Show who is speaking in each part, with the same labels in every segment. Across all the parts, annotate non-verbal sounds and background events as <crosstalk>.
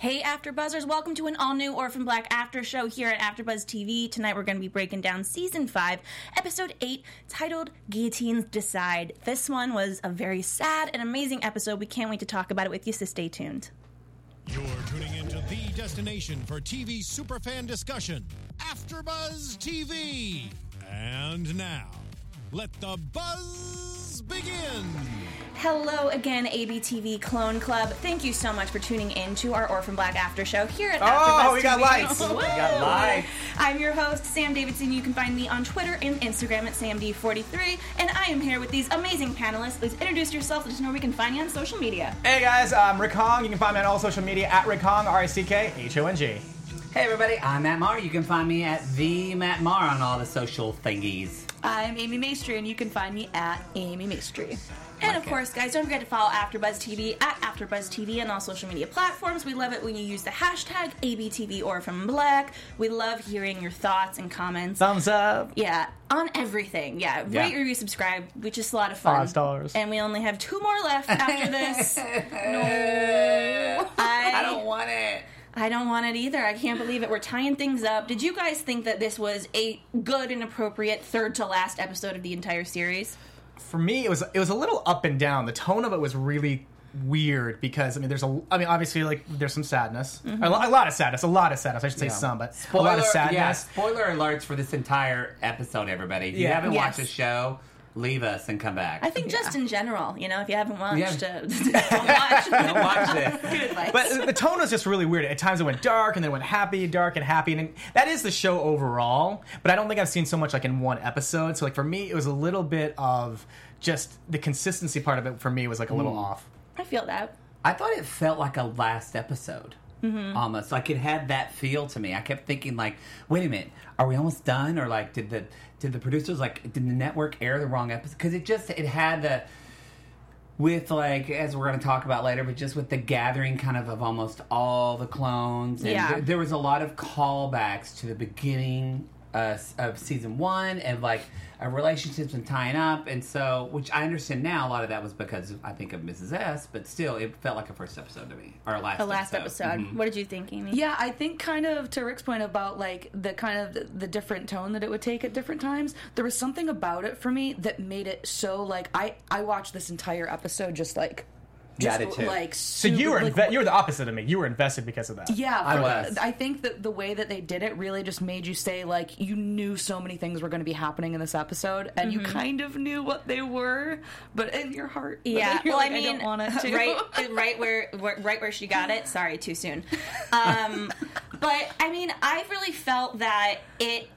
Speaker 1: Hey, AfterBuzzers! Welcome to an all-new Orphan Black After Show here at AfterBuzz TV. Tonight we're going to be breaking down Season 5, Episode 8, titled Guillotines Decide. This one was a very sad and amazing episode. We can't wait to talk about it with you, so stay tuned.
Speaker 2: You're tuning into the destination for TV superfan discussion, AfterBuzz TV. And now, let the buzz begin.
Speaker 1: Hello again, ABTV Clone Club. Thank you so much for tuning in to our Orphan Black After Show here at AfterBuzz
Speaker 3: Oh, we got
Speaker 1: TV.
Speaker 3: lights.
Speaker 1: Woo!
Speaker 3: We got lights.
Speaker 1: I'm your host, Sam Davidson. You can find me on Twitter and Instagram at SamD43. And I am here with these amazing panelists. Please introduce yourself. Let us know where we can find you on social media.
Speaker 3: Hey guys, I'm Rick Hong. You can find me on all social media at Rick Hong, R I C K H O N G.
Speaker 4: Hey everybody, I'm Matt Marr. You can find me at the Matt Marr on all the social thingies.
Speaker 5: I'm Amy Maestri, and you can find me at Amy Maestri.
Speaker 1: And of course, guys, don't forget to follow AfterBuzz TV at AfterBuzz TV on all social media platforms. We love it when you use the hashtag ABTV or from Black. We love hearing your thoughts and comments.
Speaker 3: Thumbs up.
Speaker 1: Yeah, on everything. Yeah,
Speaker 3: Yeah.
Speaker 1: rate, review, subscribe, which is a lot of fun.
Speaker 3: Five stars.
Speaker 1: And we only have two more left after this. <laughs> no,
Speaker 4: I
Speaker 1: I,
Speaker 4: don't want it.
Speaker 1: I don't want it either. I can't believe it. We're tying things up. Did you guys think that this was a good and appropriate third to last episode of the entire series?
Speaker 3: For me, it was it was a little up and down. The tone of it was really weird because I mean, there's a I mean, obviously, like there's some sadness, mm-hmm. a, lo- a lot of sadness, a lot of sadness. I should say some, but a lot of sadness.
Speaker 4: Yeah, spoiler alerts for this entire episode, everybody. If you
Speaker 3: Yeah.
Speaker 4: haven't watched the show, leave us and come back.
Speaker 1: I think just in general, you know, if you haven't watched,
Speaker 4: Yeah.
Speaker 1: uh, <laughs> <laughs> don't watch.
Speaker 4: Don't watch this. <laughs>
Speaker 1: Good advice.
Speaker 3: But the tone was just really weird. At times it went dark, and then it went happy, dark, and happy, and that is the show overall. But I don't think I've seen so much like in one episode. So like for me, it was a little bit of just the consistency part of it. For me, was like a little off.
Speaker 1: I feel that.
Speaker 4: I thought it felt like a last episode. Almost like it had that feel to me. I kept thinking, like, wait a minute, are we almost done? Or like, did the did the producers like did the network air the wrong episode? Because it just it had the with like as we're going to talk about later, but just with the gathering kind of of almost all the clones. And
Speaker 1: Yeah.
Speaker 4: there, there was a lot of callbacks to the beginning uh, of season one and like uh, relationships and tying up, and so which I understand now. A lot of that was because I think of Mrs. S, but still, it felt like a first episode to me or a last.
Speaker 1: The last episode.
Speaker 4: Mhm.
Speaker 1: What did you think, Amy?
Speaker 5: Yeah, I think kind of to Rick's point about like the kind of the, the different tone that it would take at different times. There was something about it for me that made it so like I I watched this entire episode just like
Speaker 4: Yeah, I
Speaker 5: just
Speaker 4: did too.
Speaker 5: like
Speaker 3: So you were
Speaker 5: like,
Speaker 3: inve- you were the opposite of me. You were invested because of that.
Speaker 5: Yeah,
Speaker 4: I
Speaker 5: for-
Speaker 4: was.
Speaker 5: I think that the way that they did it really just made you say like you knew so many things were going to be happening in this episode, and you kind of knew what they were, but in your heart, but
Speaker 1: Yeah,
Speaker 5: then <laughs> you're
Speaker 1: well,
Speaker 5: like,
Speaker 1: I mean,
Speaker 5: don't want <laughs> <laughs> it to.
Speaker 1: right, right where, where, right where she got it. Sorry, too soon. Um, but I mean, I really felt that it.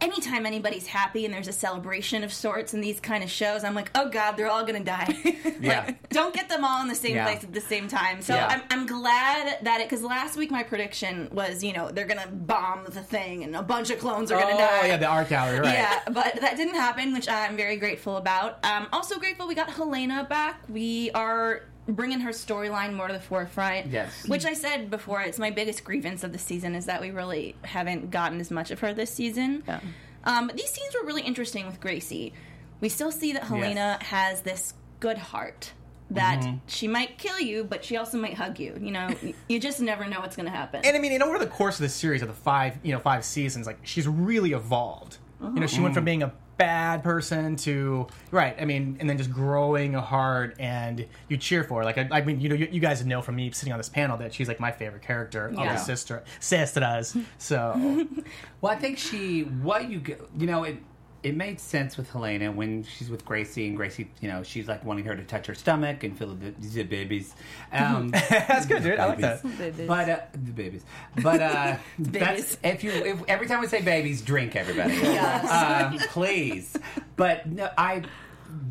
Speaker 1: Anytime anybody's happy and there's a celebration of sorts in these kind of shows, I'm like, oh god, they're all gonna die. <laughs>
Speaker 4: Yeah.
Speaker 1: like, don't get them all in the same
Speaker 4: Yeah.
Speaker 1: place at the same time. So
Speaker 4: Yeah.
Speaker 1: I'm, I'm glad that it because last week my prediction was, you know, they're gonna bomb the thing and a bunch of clones are
Speaker 3: Oh
Speaker 1: gonna die.
Speaker 3: Oh yeah, the art gallery, right?
Speaker 1: Yeah, but that didn't happen, which I'm very grateful about. Um, also grateful we got Helena back. We are bringing her storyline more to the forefront.
Speaker 4: Yes.
Speaker 1: Which I said before, it's my biggest grievance of the season is that we really haven't gotten as much of her this season.
Speaker 5: Yeah.
Speaker 1: Um, but these scenes were really interesting with Gracie. We still see that Helena has this good heart. That
Speaker 3: Mm-hmm.
Speaker 1: she might kill you, but she also might hug you. You know, <laughs> you just never know what's going to happen.
Speaker 3: And I mean, and over the course of the series of the five, you know, five seasons, like she's really evolved. You know, she went from being a bad person to right. I mean, and then just growing a heart, and you cheer for her. Like I, I mean, you know, you, you guys know from me sitting on this panel that she's like my favorite character of the sister sisters. So <laughs>
Speaker 4: Well, I think she what you get- you know it. It made sense with Helena when she's with Gracie, and Gracie, you know, she's like wanting her to touch her stomach and feel the, the babies. Um, <laughs>
Speaker 3: that's good, dude. I like that.
Speaker 5: Babies.
Speaker 4: But uh, the babies. But uh, <laughs> that's if you if, every time we say babies, drink everybody. <laughs> um, please. But no, I.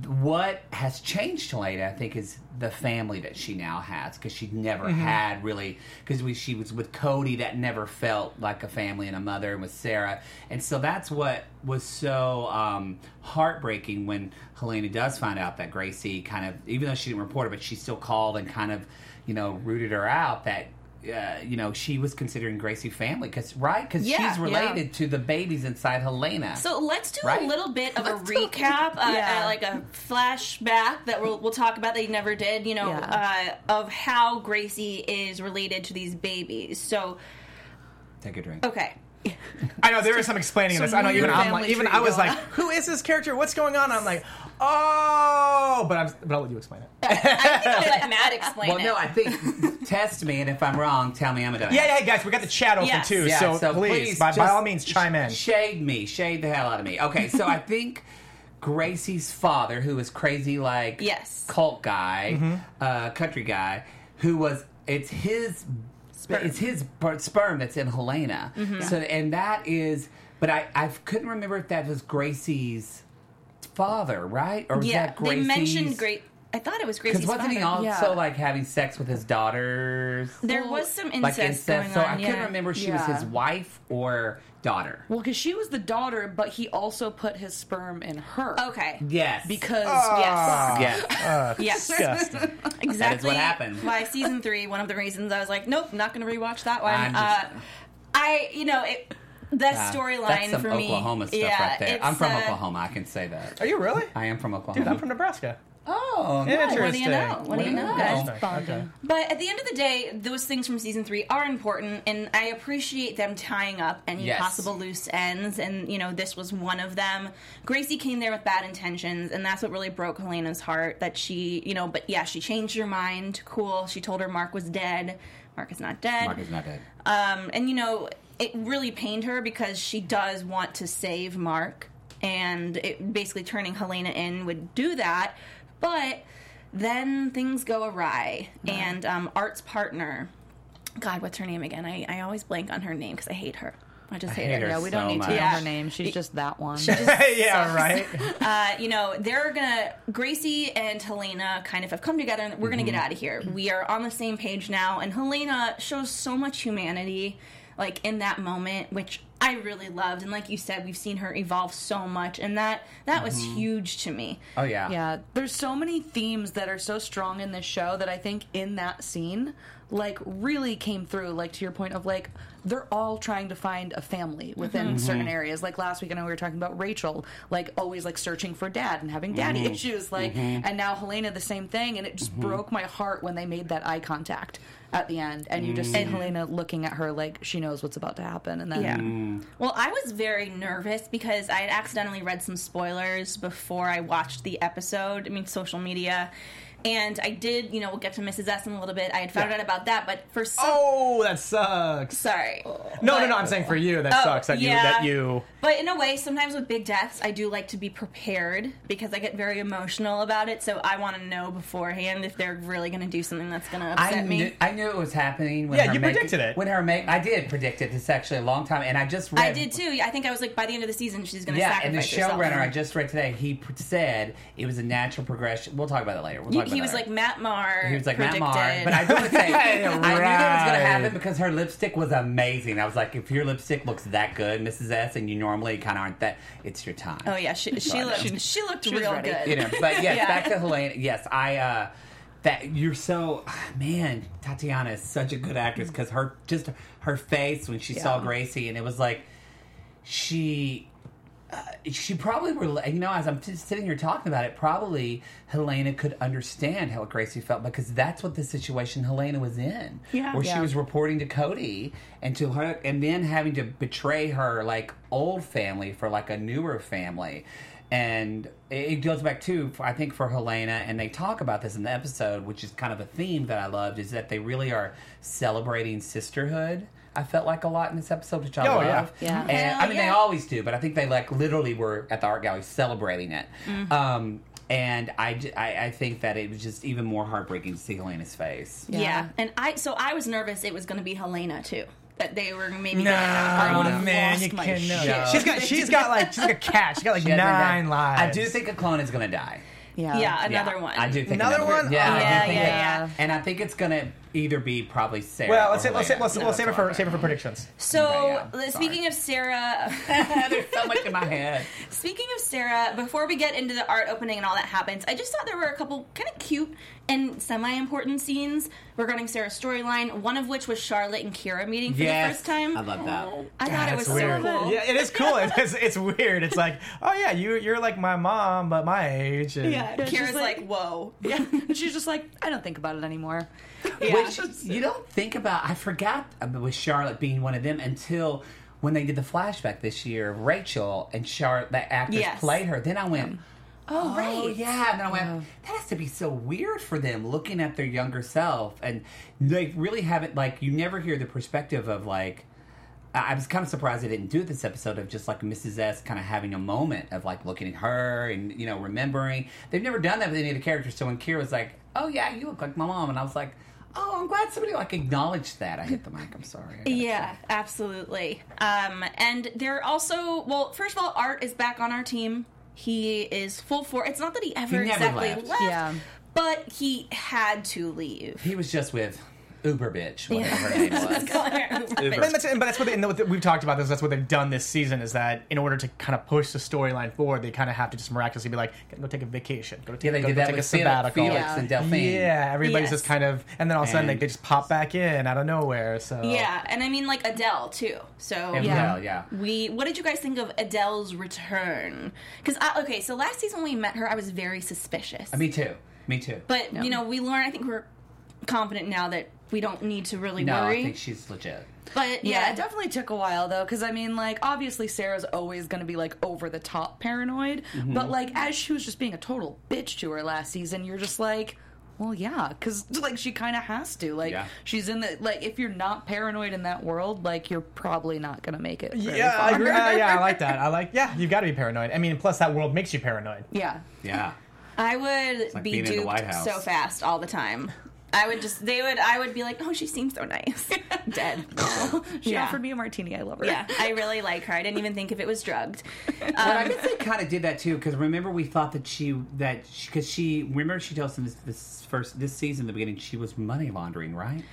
Speaker 4: What has changed Helena, I think, is the family that she now has because she never had really because she was with Cody that never felt like a family and a mother and with Sarah. And so that's what was so um, heartbreaking when Helena does find out that Gracie kind of even though she didn't report it but she still called and kind of you know rooted her out that uh, you know, she was considering Gracie family because right because
Speaker 1: Yeah,
Speaker 4: she's related to the babies inside Helena.
Speaker 1: So let's do
Speaker 4: Right?
Speaker 1: a little bit of a
Speaker 5: Let's a-
Speaker 1: recap, uh,
Speaker 5: Yeah.
Speaker 1: uh, like a flashback that we'll, we'll talk about that you never did, you know,
Speaker 5: Yeah.
Speaker 1: uh, of how Gracie is related to these babies. So,
Speaker 4: Take a drink.
Speaker 1: okay. <laughs>
Speaker 3: I know there is some explaining of this. I know even I'm like, even I was like, who is this character? What's going on? I'm like, oh, but I'm but I'll let you explain it.
Speaker 1: I think I'll let Matt explain it.
Speaker 4: Well,
Speaker 1: it.
Speaker 4: no, I think test me, and if I'm wrong, tell me I'm a dumbass.
Speaker 3: Yeah, yeah, guys, we got the chat open
Speaker 1: Yes.
Speaker 3: too,
Speaker 4: Yeah,
Speaker 3: so, please, by, by
Speaker 4: just
Speaker 3: all means, chime in.
Speaker 4: Shade me, shade the hell out of me. Okay, so I <laughs> think Gracie's father, who was crazy like
Speaker 1: Yes.
Speaker 4: cult guy,
Speaker 3: Mm-hmm.
Speaker 4: uh, country guy, who was it's his it's his sperm that's in Helena.
Speaker 1: Mm-hmm.
Speaker 4: So and that is, but I I couldn't remember if that was Gracie's father, right? Or was
Speaker 1: yeah,
Speaker 4: that
Speaker 1: they mentioned great. I thought it was Gracie's
Speaker 4: Because wasn't he
Speaker 1: father.
Speaker 4: also
Speaker 5: Yeah.
Speaker 4: like having sex with his daughters?
Speaker 1: There
Speaker 5: Well,
Speaker 1: was some
Speaker 4: like
Speaker 1: incest,
Speaker 4: incest.
Speaker 1: going
Speaker 4: So
Speaker 1: on.
Speaker 4: I
Speaker 1: yeah.
Speaker 4: couldn't remember if she was
Speaker 5: Yeah.
Speaker 4: his wife or daughter.
Speaker 5: Well, because she was the daughter, but he also put his sperm in her.
Speaker 1: Okay.
Speaker 4: Yes.
Speaker 5: Because
Speaker 1: Yes.
Speaker 4: yes.
Speaker 1: Yes.
Speaker 3: Disgusting. <laughs>
Speaker 1: exactly
Speaker 4: what happened.
Speaker 1: Why season three? One of the reasons I was like, nope, not going to rewatch that one.
Speaker 4: I'm
Speaker 1: uh, I, you know, it, that
Speaker 4: Uh,
Speaker 1: storyline
Speaker 4: That's some
Speaker 1: for me.
Speaker 4: Oklahoma stuff
Speaker 1: yeah,
Speaker 4: right there. I'm from
Speaker 1: uh,
Speaker 4: Oklahoma. I can say that.
Speaker 3: Are you really?
Speaker 4: I am from Oklahoma.
Speaker 3: Dude, I'm from Nebraska.
Speaker 4: Oh,
Speaker 3: Yeah,
Speaker 4: nice.
Speaker 3: Interesting.
Speaker 1: What do you know? What do you know, guys?
Speaker 5: Bonding.
Speaker 3: Okay.
Speaker 1: But at the end of the day, those things from season three are important, and I appreciate them tying up any
Speaker 4: Yes.
Speaker 1: possible loose ends. And you know, this was one of them. Gracie came there with bad intentions, and that's what really broke Helena's heart. That she, you know, but yeah, she changed her mind. Cool. She told her Mark was dead. Mark is not dead.
Speaker 4: Mark is not dead.
Speaker 1: Um, and you know, it really pained her because she does want to save Mark, and it, basically turning Helena in would do that. But then things go awry, and um, Art's partner, God, what's her name again? I, I always blank on her name because I hate her. I just hate,
Speaker 4: hate
Speaker 1: her.
Speaker 4: her.
Speaker 5: Yeah, we don't need
Speaker 4: much.
Speaker 5: to know
Speaker 1: Yeah.
Speaker 5: her name. She's just that one. <laughs>
Speaker 3: yeah, right. <laughs>
Speaker 1: Uh, you know, they're gonna Gracie and Helena kind of have come together, and we're gonna get out of here. We are on the same page now, and Helena shows so much humanity, like in that moment, which I really loved. And like you said, we've seen her evolve so much, and that that was mm-hmm. huge to me.
Speaker 4: Oh yeah.
Speaker 5: Yeah, there's so many themes that are so strong in this show that I think in that scene, like, really came through. Like, to your point of, like, they're all trying to find a family within mm-hmm. certain mm-hmm. areas. Like, last week, I know we were talking about Rachel, like, always, like, searching for dad and having daddy mm-hmm. <laughs> issues. Like, and now Helena, the same thing. And it just broke my heart when they made that eye contact at the end. And you just see mm. Helena looking at her like she knows what's about to happen. And then,
Speaker 1: Yeah. Mm. Well, I was very nervous because I had accidentally read some spoilers before I watched the episode. I mean, social media. And I did, you know, we'll get to Mrs. S in a little bit. I had found
Speaker 3: Yeah.
Speaker 1: out about that, but for some.
Speaker 3: Oh, that sucks.
Speaker 1: Sorry.
Speaker 3: No,
Speaker 1: But-
Speaker 3: no, no. I'm saying for you, that
Speaker 1: Oh,
Speaker 3: sucks. That you, that you.
Speaker 1: But in a way, sometimes with big deaths, I do like to be prepared because I get very emotional about it. So I want to know beforehand if they're really going to do something that's going to upset
Speaker 4: I
Speaker 1: me.
Speaker 4: knew, I knew it was happening. When
Speaker 3: Yeah,
Speaker 4: her
Speaker 3: you
Speaker 4: make-
Speaker 3: predicted it.
Speaker 4: When her make, I did predict it. It's actually a long time, and I just read.
Speaker 1: I did too. I think I was like, by the end of the season, she's going to
Speaker 4: Yeah,
Speaker 1: sacrifice
Speaker 4: and the
Speaker 1: herself.
Speaker 4: showrunner I just read today, he p- said it was a natural progression. We'll talk about that later. We'll
Speaker 1: He,
Speaker 4: talk about
Speaker 1: he was like Matt Marr.
Speaker 4: He was like
Speaker 1: predicted.
Speaker 4: Matt Marr, but I do want to say <laughs> I knew that was going to happen because her lipstick was amazing. I was like, if your lipstick looks that good, Mrs. S, and you normally kind of aren't that, it's your time.
Speaker 1: Oh yeah, she, she looked she, looked
Speaker 5: She was
Speaker 1: real
Speaker 5: ready.
Speaker 1: good.
Speaker 4: you know. But yes, <laughs>
Speaker 1: Yeah.
Speaker 4: back to Helena. Yes, I. uh that you're so man, Tatiana is such a good actress because her just her face when she saw Gracie and it was like she uh, she probably were you know as I'm sitting here talking about it probably Helena could understand how Gracie felt because that's what the situation Helena was in
Speaker 1: Yeah.
Speaker 4: where she was reporting to Cody and to her and then having to betray her like old family for like a newer family. And it goes back to I think for Helena and they talk about this in the episode which is kind of a theme that I loved is that they really are celebrating sisterhood I felt like a lot in this episode, which I
Speaker 3: Oh,
Speaker 4: love.
Speaker 3: yeah.
Speaker 5: Yeah.
Speaker 4: And I mean, they always do, but I think they like literally were at the art gallery celebrating it.
Speaker 1: Mm-hmm.
Speaker 4: Um, and I, j- I, I think that it was just even more heartbreaking to see Helena's face.
Speaker 1: Yeah.
Speaker 5: Yeah.
Speaker 1: and I so I was nervous it was going to be Helena too. That they were maybe
Speaker 3: No,
Speaker 1: gonna have
Speaker 3: man, you can
Speaker 5: shit.
Speaker 3: know. She's got, she's got like, she's like a cat. She's got like <laughs>
Speaker 4: She
Speaker 3: nine lives.
Speaker 4: I do think a clone is going to die.
Speaker 5: Yeah.
Speaker 1: Yeah, another one.
Speaker 4: I do think
Speaker 3: Another one?
Speaker 4: Yeah,
Speaker 1: Yeah, yeah, yeah.
Speaker 4: And I think it's gonna either be probably Sarah.
Speaker 3: Well, let's
Speaker 4: or
Speaker 3: say, let's, say, let's,
Speaker 4: No,
Speaker 3: let's save it for
Speaker 4: all
Speaker 3: save it for predictions.
Speaker 1: So,
Speaker 4: Okay, yeah. Sorry.
Speaker 1: speaking of Sarah, <laughs> <laughs>
Speaker 4: There's so much in my head.
Speaker 1: speaking of Sarah, before we get into the art opening and all that happens, I just thought there were a couple kind of cute and semi-important scenes regarding Sarah's storyline. One of which was Charlotte and Kira meeting for
Speaker 4: yes,
Speaker 1: the first time.
Speaker 4: I love that. Oh.
Speaker 1: I thought it was
Speaker 3: It's weird.
Speaker 1: so cool.
Speaker 3: Yeah, it is cool. It's, it's weird. It's like, oh yeah, you you're like my mom, but my age. And
Speaker 1: Yeah, Kira's like,
Speaker 5: like-
Speaker 1: whoa.
Speaker 5: Yeah. <laughs> She's just like, I don't think about it anymore.
Speaker 1: Yeah.
Speaker 4: Which <laughs> you don't think about. I forgot with Charlotte being one of them until when they did the flashback this year. of Rachel and Charlotte, that actress
Speaker 1: Yes.
Speaker 4: played her. Then I went.
Speaker 1: Oh,
Speaker 4: Oh
Speaker 1: right.
Speaker 4: yeah, and then I went. That has to be so weird for them looking at their younger self, and they really haven't like you never hear the perspective of like. I I was kind of surprised they didn't do this episode of just like Mrs. S kind of having a moment of like looking at her and you know remembering. They've never done that with any of the characters. So when Kira was like, "Oh yeah, you look like my mom," and I was like, "Oh, I'm glad somebody like acknowledged that." I hit the mic. I'm sorry. I gotta-
Speaker 1: Yeah, absolutely. Um, and they're also well. First of all, Art is back on our team. He is full for. It's not that he ever
Speaker 4: He never
Speaker 1: exactly
Speaker 4: left.
Speaker 1: left,
Speaker 5: Yeah.
Speaker 1: but he had to leave.
Speaker 4: He was just with Uber bitch, whatever her name <laughs> was. Uber.
Speaker 3: But that's, but that's what, they, and what we've talked about this. That's what they've done this season. Is that in order to kind of push the storyline forward, they kind of have to just miraculously be like, go take a vacation, go take,
Speaker 4: Yeah, they
Speaker 3: go,
Speaker 4: did
Speaker 3: go
Speaker 4: that
Speaker 3: take a
Speaker 4: with Felix,
Speaker 3: sabbatical.
Speaker 4: Felix
Speaker 5: Yeah.
Speaker 4: and Delphine.
Speaker 3: Yeah, everybody's
Speaker 1: Yes.
Speaker 3: just kind of, and then all of a sudden
Speaker 4: And-
Speaker 3: they, they just pop back in out of nowhere. So
Speaker 1: Yeah, and I mean like Adele too. So
Speaker 4: And
Speaker 5: Yeah.
Speaker 4: Mel, yeah.
Speaker 1: we, what did you guys think of Adele's return? Because uh, okay, so last season when we met her, I was very suspicious.
Speaker 4: Uh, me too. Me too.
Speaker 1: but you know, we learn. I think we're confident now that we don't need to really
Speaker 4: no,
Speaker 1: worry.
Speaker 4: I think she's legit.
Speaker 1: but
Speaker 5: Yeah,
Speaker 1: yeah,
Speaker 5: it definitely took a while though, because I mean, like, obviously Sarah's always going to be like over the top paranoid,
Speaker 4: Mm-hmm.
Speaker 5: but like as she was just being a total bitch to her last season, you're just like, well, yeah, because <laughs> like she kind of has to. Like,
Speaker 4: Yeah.
Speaker 5: she's in the like if you're not paranoid in that world, like you're probably not going to make it. very
Speaker 3: Yeah, I
Speaker 5: far.
Speaker 3: agree. Uh, yeah, I like that. <laughs> I like. Yeah, you've got to be paranoid. I mean, plus that world makes you paranoid.
Speaker 5: yeah.
Speaker 4: Yeah.
Speaker 1: I would
Speaker 4: like
Speaker 1: be
Speaker 4: being in the
Speaker 1: duped so fast all the time. I would just, they would, I would be like, oh, she seems so nice. <laughs> Dead. <laughs>
Speaker 5: She
Speaker 1: Yeah.
Speaker 5: offered me a martini. I love her.
Speaker 1: yeah, I really like her. I didn't even think if it was drugged.
Speaker 4: But I guess they kind of did that too because remember we thought that she that because she, remember she told us in this, this first this season the beginning she was money laundering right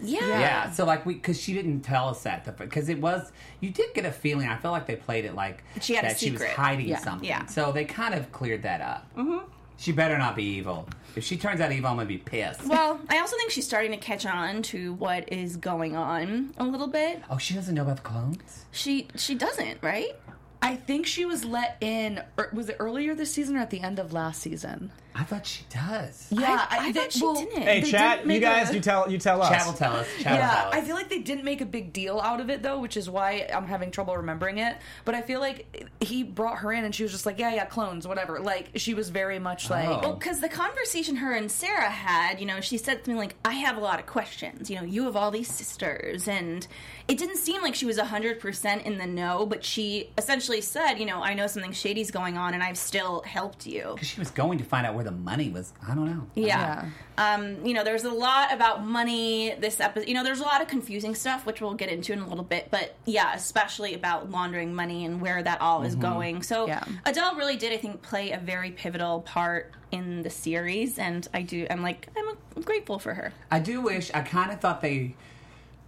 Speaker 1: Yeah.
Speaker 4: yeah so like we because she didn't tell us that because it was you did get a feeling I felt like they played it like
Speaker 1: She had a
Speaker 4: that she was
Speaker 1: secret.
Speaker 4: hiding
Speaker 5: Yeah.
Speaker 4: something
Speaker 1: Yeah.
Speaker 4: so they kind of cleared that up mm-hmm. She better not be evil if she turns out evil I'm gonna be pissed
Speaker 1: Well, I also think she's starting to catch on to what is going on a little bit.
Speaker 4: oh she doesn't know about the clones
Speaker 1: She she doesn't, right?
Speaker 5: I think she was let in. Or, was it earlier this season or at the end of last season?
Speaker 4: I thought she does
Speaker 5: Yeah,
Speaker 1: I, I
Speaker 5: they-
Speaker 1: thought she
Speaker 5: well,
Speaker 1: didn't.
Speaker 3: Hey,
Speaker 5: They
Speaker 3: chat,
Speaker 5: didn't
Speaker 3: you guys,
Speaker 5: a-
Speaker 3: you tell, you tell us.
Speaker 4: Chat will tell us Chat will
Speaker 5: yeah,
Speaker 4: tell us
Speaker 5: I feel like they didn't make a big deal out of it though, which is why I'm having trouble remembering it. But I feel like he brought her in and she was just like, yeah, yeah, clones, whatever. Like she was very much like,
Speaker 4: Oh.
Speaker 1: Well, because the conversation her and Sarah had, you know, she said something like, I have a lot of questions. You know, you have all these sisters. And it didn't seem like she was 100% in the know, but she essentially said, you know, I know something shady's going on and I've still helped you.
Speaker 4: Because she was going to find out where the money was I don't know
Speaker 1: Yeah. Um, you know, there's a lot about money this episode. You know, there's a lot of confusing stuff, which we'll get into in a little bit. But yeah, especially about laundering money and where that all is going. So
Speaker 5: Yeah.
Speaker 1: Adele really did, I think, play a very pivotal part in the series. And I do, I'm like, I'm grateful for her.
Speaker 4: I do wish. I kind of thought they.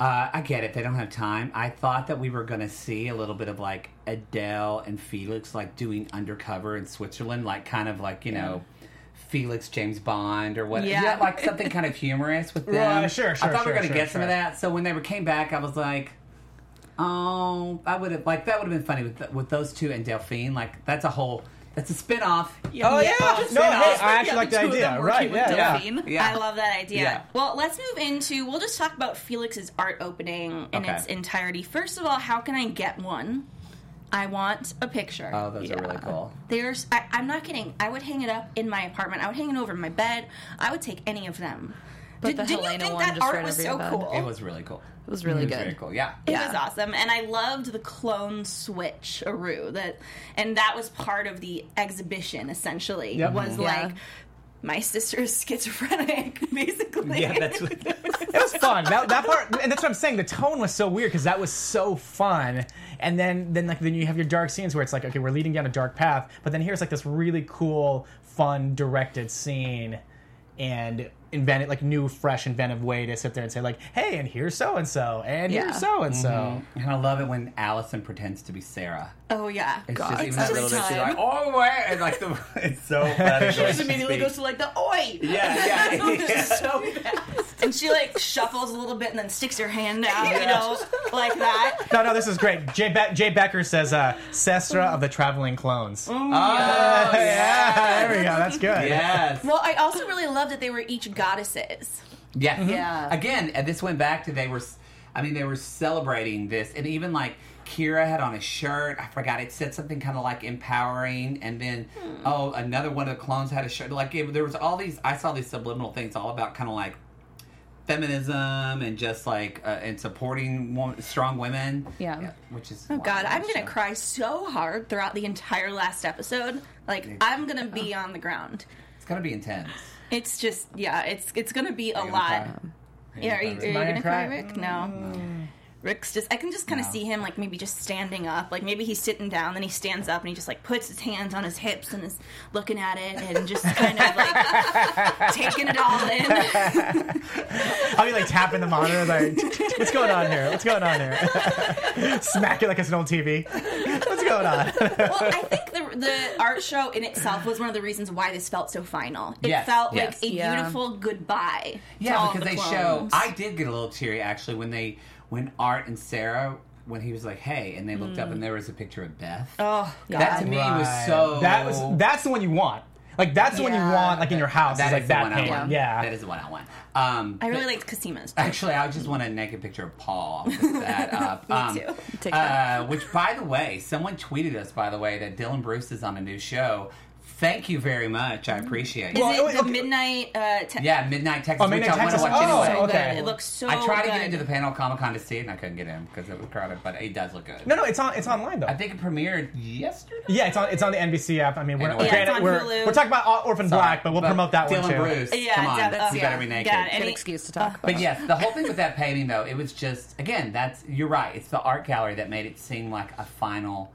Speaker 4: Uh, I get it. They don't have time. I thought that we were going to see a little bit of like Adele and Felix like doing undercover in Switzerland, like kind of like you know. Felix James Bond or what?
Speaker 1: Yeah.
Speaker 4: Yeah, like something kind of humorous with <laughs> them.
Speaker 3: Right, sure, sure,
Speaker 4: I thought we
Speaker 3: sure,
Speaker 4: were going to
Speaker 3: sure,
Speaker 4: get some of that. So when they were came back, I was like, oh, I would have like that would have been funny with with those two and Delphine. Like that's a whole that's a spin off.
Speaker 3: Oh yeah, no, hey, I actually
Speaker 5: yeah,
Speaker 3: like the
Speaker 5: the two
Speaker 3: idea. Right?
Speaker 5: with
Speaker 3: Yeah, yeah.
Speaker 5: Delphine.
Speaker 4: Yeah.
Speaker 1: I love that idea.
Speaker 4: Yeah.
Speaker 1: Well, let's move into. We'll just talk about Felix's art opening in
Speaker 4: Okay.
Speaker 1: its entirety. First of all, how can I get one? I want a picture.
Speaker 4: Oh, those are really cool.
Speaker 1: There's, I, I'm not kidding. I would hang it up in my apartment. I would hang it over my bed. I would take any of them.
Speaker 5: But the
Speaker 1: didn't you think
Speaker 5: one
Speaker 1: that
Speaker 5: just
Speaker 1: art
Speaker 5: right
Speaker 1: was so cool?
Speaker 4: It was really cool.
Speaker 5: It was really
Speaker 4: It was
Speaker 5: good.
Speaker 4: very cool. Yeah.
Speaker 1: It
Speaker 5: Yeah.
Speaker 1: was awesome, and I loved the clone switch Aru that, and that was part of the exhibition. Essentially,
Speaker 3: Yep.
Speaker 1: was
Speaker 5: Yeah.
Speaker 1: like my sister is schizophrenic, <laughs> basically.
Speaker 4: Yeah, that's what.
Speaker 3: It was fun. That, that part, and that's what I'm saying. The tone was so weird because that was so fun. And then, then like, then you have your dark scenes where it's like, okay, we're leading down a dark path, but then here's like this really cool, fun directed scene and invented like new fresh inventive way to sit there and say like hey and here's so and so and
Speaker 5: Yeah.
Speaker 3: here's so and so
Speaker 4: And I love it when Allison pretends to be Sarah.
Speaker 1: Oh yeah.
Speaker 4: It's
Speaker 5: God,
Speaker 4: just even
Speaker 5: it's
Speaker 4: that
Speaker 5: every
Speaker 4: little bit. She's
Speaker 5: time.
Speaker 4: like, oh, wait. And like, the, <laughs> it's so <laughs> funny.
Speaker 5: She just immediately goes to like the oi.
Speaker 4: Yeah, yeah, <laughs> yeah.
Speaker 5: so fast.
Speaker 1: And she like shuffles a little bit and then sticks her hand out, you know, like that.
Speaker 3: no no this is great jay, Be- jay becker says uh sestra of the traveling clones
Speaker 4: Oh,
Speaker 3: yeah there we go that's good
Speaker 4: Yes.
Speaker 1: Well, I also really love that they were each goddesses.
Speaker 4: Yeah.
Speaker 5: Yeah.
Speaker 4: Again, this went back to they were, I mean, they were celebrating this, and even like Kira had on a shirt. I forgot it said something kind of like empowering, and then oh, another one of the clones had a shirt. Like it, there was all these. I saw these subliminal things all about kind of like feminism and just like uh, and supporting wo- strong women.
Speaker 5: Yeah.
Speaker 4: which is
Speaker 1: Oh God,
Speaker 4: I
Speaker 1: I'm gonna
Speaker 4: show.
Speaker 1: cry so hard throughout the entire last episode. Like I'm gonna be on the ground.
Speaker 4: It's gonna be intense.
Speaker 1: It's just yeah, it's it's gonna be a
Speaker 4: gonna
Speaker 1: lot. Yeah, are you, are you
Speaker 3: Am I
Speaker 1: gonna
Speaker 3: gonna
Speaker 1: cry,
Speaker 3: cry?
Speaker 1: Rick? No. Mm. Rick's just I can just kind of
Speaker 4: No.
Speaker 1: see him like maybe just standing up, like maybe he's sitting down, then he stands up and he just like puts his hands on his hips and is looking at it and just kind of like <laughs> taking it all in. <laughs>
Speaker 3: I'll be like tapping the monitor, like, what's going on here? What's going on here? <laughs> Smack it like it's an old TV. What's going on?
Speaker 1: well, I think the the art show in itself was one of the reasons why this felt so final. It
Speaker 4: Yes,
Speaker 1: felt
Speaker 4: yes.
Speaker 1: like a
Speaker 5: Yeah.
Speaker 1: beautiful goodbye. to
Speaker 4: Yeah,
Speaker 1: all
Speaker 4: because
Speaker 1: the
Speaker 4: they show. I did get a little teary actually when they when Art and Sarah when he was like, "Hey," and they looked up mm. and there was a picture of Beth.
Speaker 1: Oh God.
Speaker 4: that to me was so.
Speaker 3: That was that's the one you want. Like that's the one you
Speaker 5: Yeah.
Speaker 3: want, like in your house.
Speaker 4: That
Speaker 3: is
Speaker 4: is
Speaker 3: like
Speaker 4: the
Speaker 3: that
Speaker 4: one I
Speaker 3: painting.
Speaker 4: want.
Speaker 3: Yeah.
Speaker 4: that is the one I want. Um,
Speaker 1: I really
Speaker 4: but-
Speaker 1: liked Cosima's.
Speaker 4: Actually, I just want a naked picture of Paul. I'll <laughs> put that up.
Speaker 1: Me too.
Speaker 5: Take
Speaker 4: uh,
Speaker 5: that.
Speaker 4: which, by the way, someone tweeted us, by the way, that Dylan Bruce is on a new show. Thank you very much. I appreciate
Speaker 1: Is
Speaker 4: it.
Speaker 3: Well,
Speaker 1: it the
Speaker 3: okay.
Speaker 1: midnight? Uh, te-
Speaker 4: Yeah, Midnight Texas,
Speaker 3: Oh,
Speaker 4: which
Speaker 3: Midnight
Speaker 4: I want to
Speaker 3: Texas?
Speaker 4: watch
Speaker 3: Oh,
Speaker 4: anyway.
Speaker 1: so
Speaker 3: okay.
Speaker 1: It looks so.
Speaker 4: I tried to get into the panel Comic Con to see it, and I couldn't get in because it was crowded. But it does look good.
Speaker 3: No, no, it's on. It's online though.
Speaker 4: I think it premiered yesterday.
Speaker 3: yeah, it's on. It's on the NBC app. I mean, we're,
Speaker 4: Anyway.
Speaker 1: Yeah,
Speaker 3: granted,
Speaker 1: it's on
Speaker 3: we're,
Speaker 1: Hulu.
Speaker 3: we're talking about Orphan
Speaker 4: Sorry,
Speaker 3: Black, but we'll promote that
Speaker 4: Dylan
Speaker 3: one too.
Speaker 4: Bruce,
Speaker 1: Yeah,
Speaker 4: come on,
Speaker 1: def-
Speaker 4: you
Speaker 1: yeah.
Speaker 4: better be naked.
Speaker 1: Yeah, Any-
Speaker 5: excuse to talk about.
Speaker 4: But yes, the whole thing with that painting, though, it was just again, that's you're right. It's the art gallery that made it seem like a final.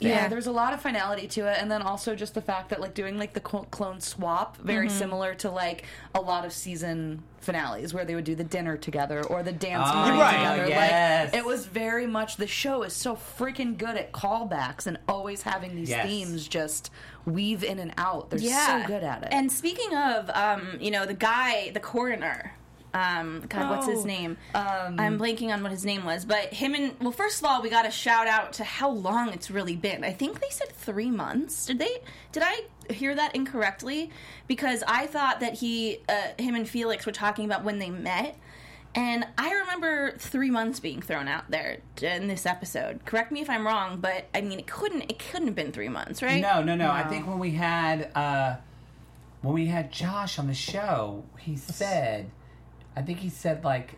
Speaker 5: Yeah,
Speaker 1: Yeah.
Speaker 5: there's a lot of finality to it, and then also just the fact that like doing like the clone swap, very
Speaker 1: Mm-hmm.
Speaker 5: similar to like a lot of season finales where they would do the dinner together or the dance
Speaker 4: Oh,
Speaker 3: right.
Speaker 5: together.
Speaker 4: yes.
Speaker 5: Like it was very much the show is so freaking good at callbacks and always having these
Speaker 4: Yes.
Speaker 5: themes just weave in and out. They're
Speaker 1: yeah.
Speaker 5: so good at it.
Speaker 1: And speaking of, um, you know, the guy, the coroner. Um, God, what's his
Speaker 5: Oh,
Speaker 1: name? I'm blanking on what his name was, but him and well, first of all, we got to shout out to how long it's really been. I think they said three months. Did they? Did I hear that incorrectly? Because I thought that he, uh, him and Felix were talking about when they met, and I remember three months being thrown out there in this episode. Correct me if I'm wrong, but I mean, it couldn't. It couldn't have been three months, right?
Speaker 4: No, no, no, I think when we had uh, when we had Josh on the show, he said, I think he said like,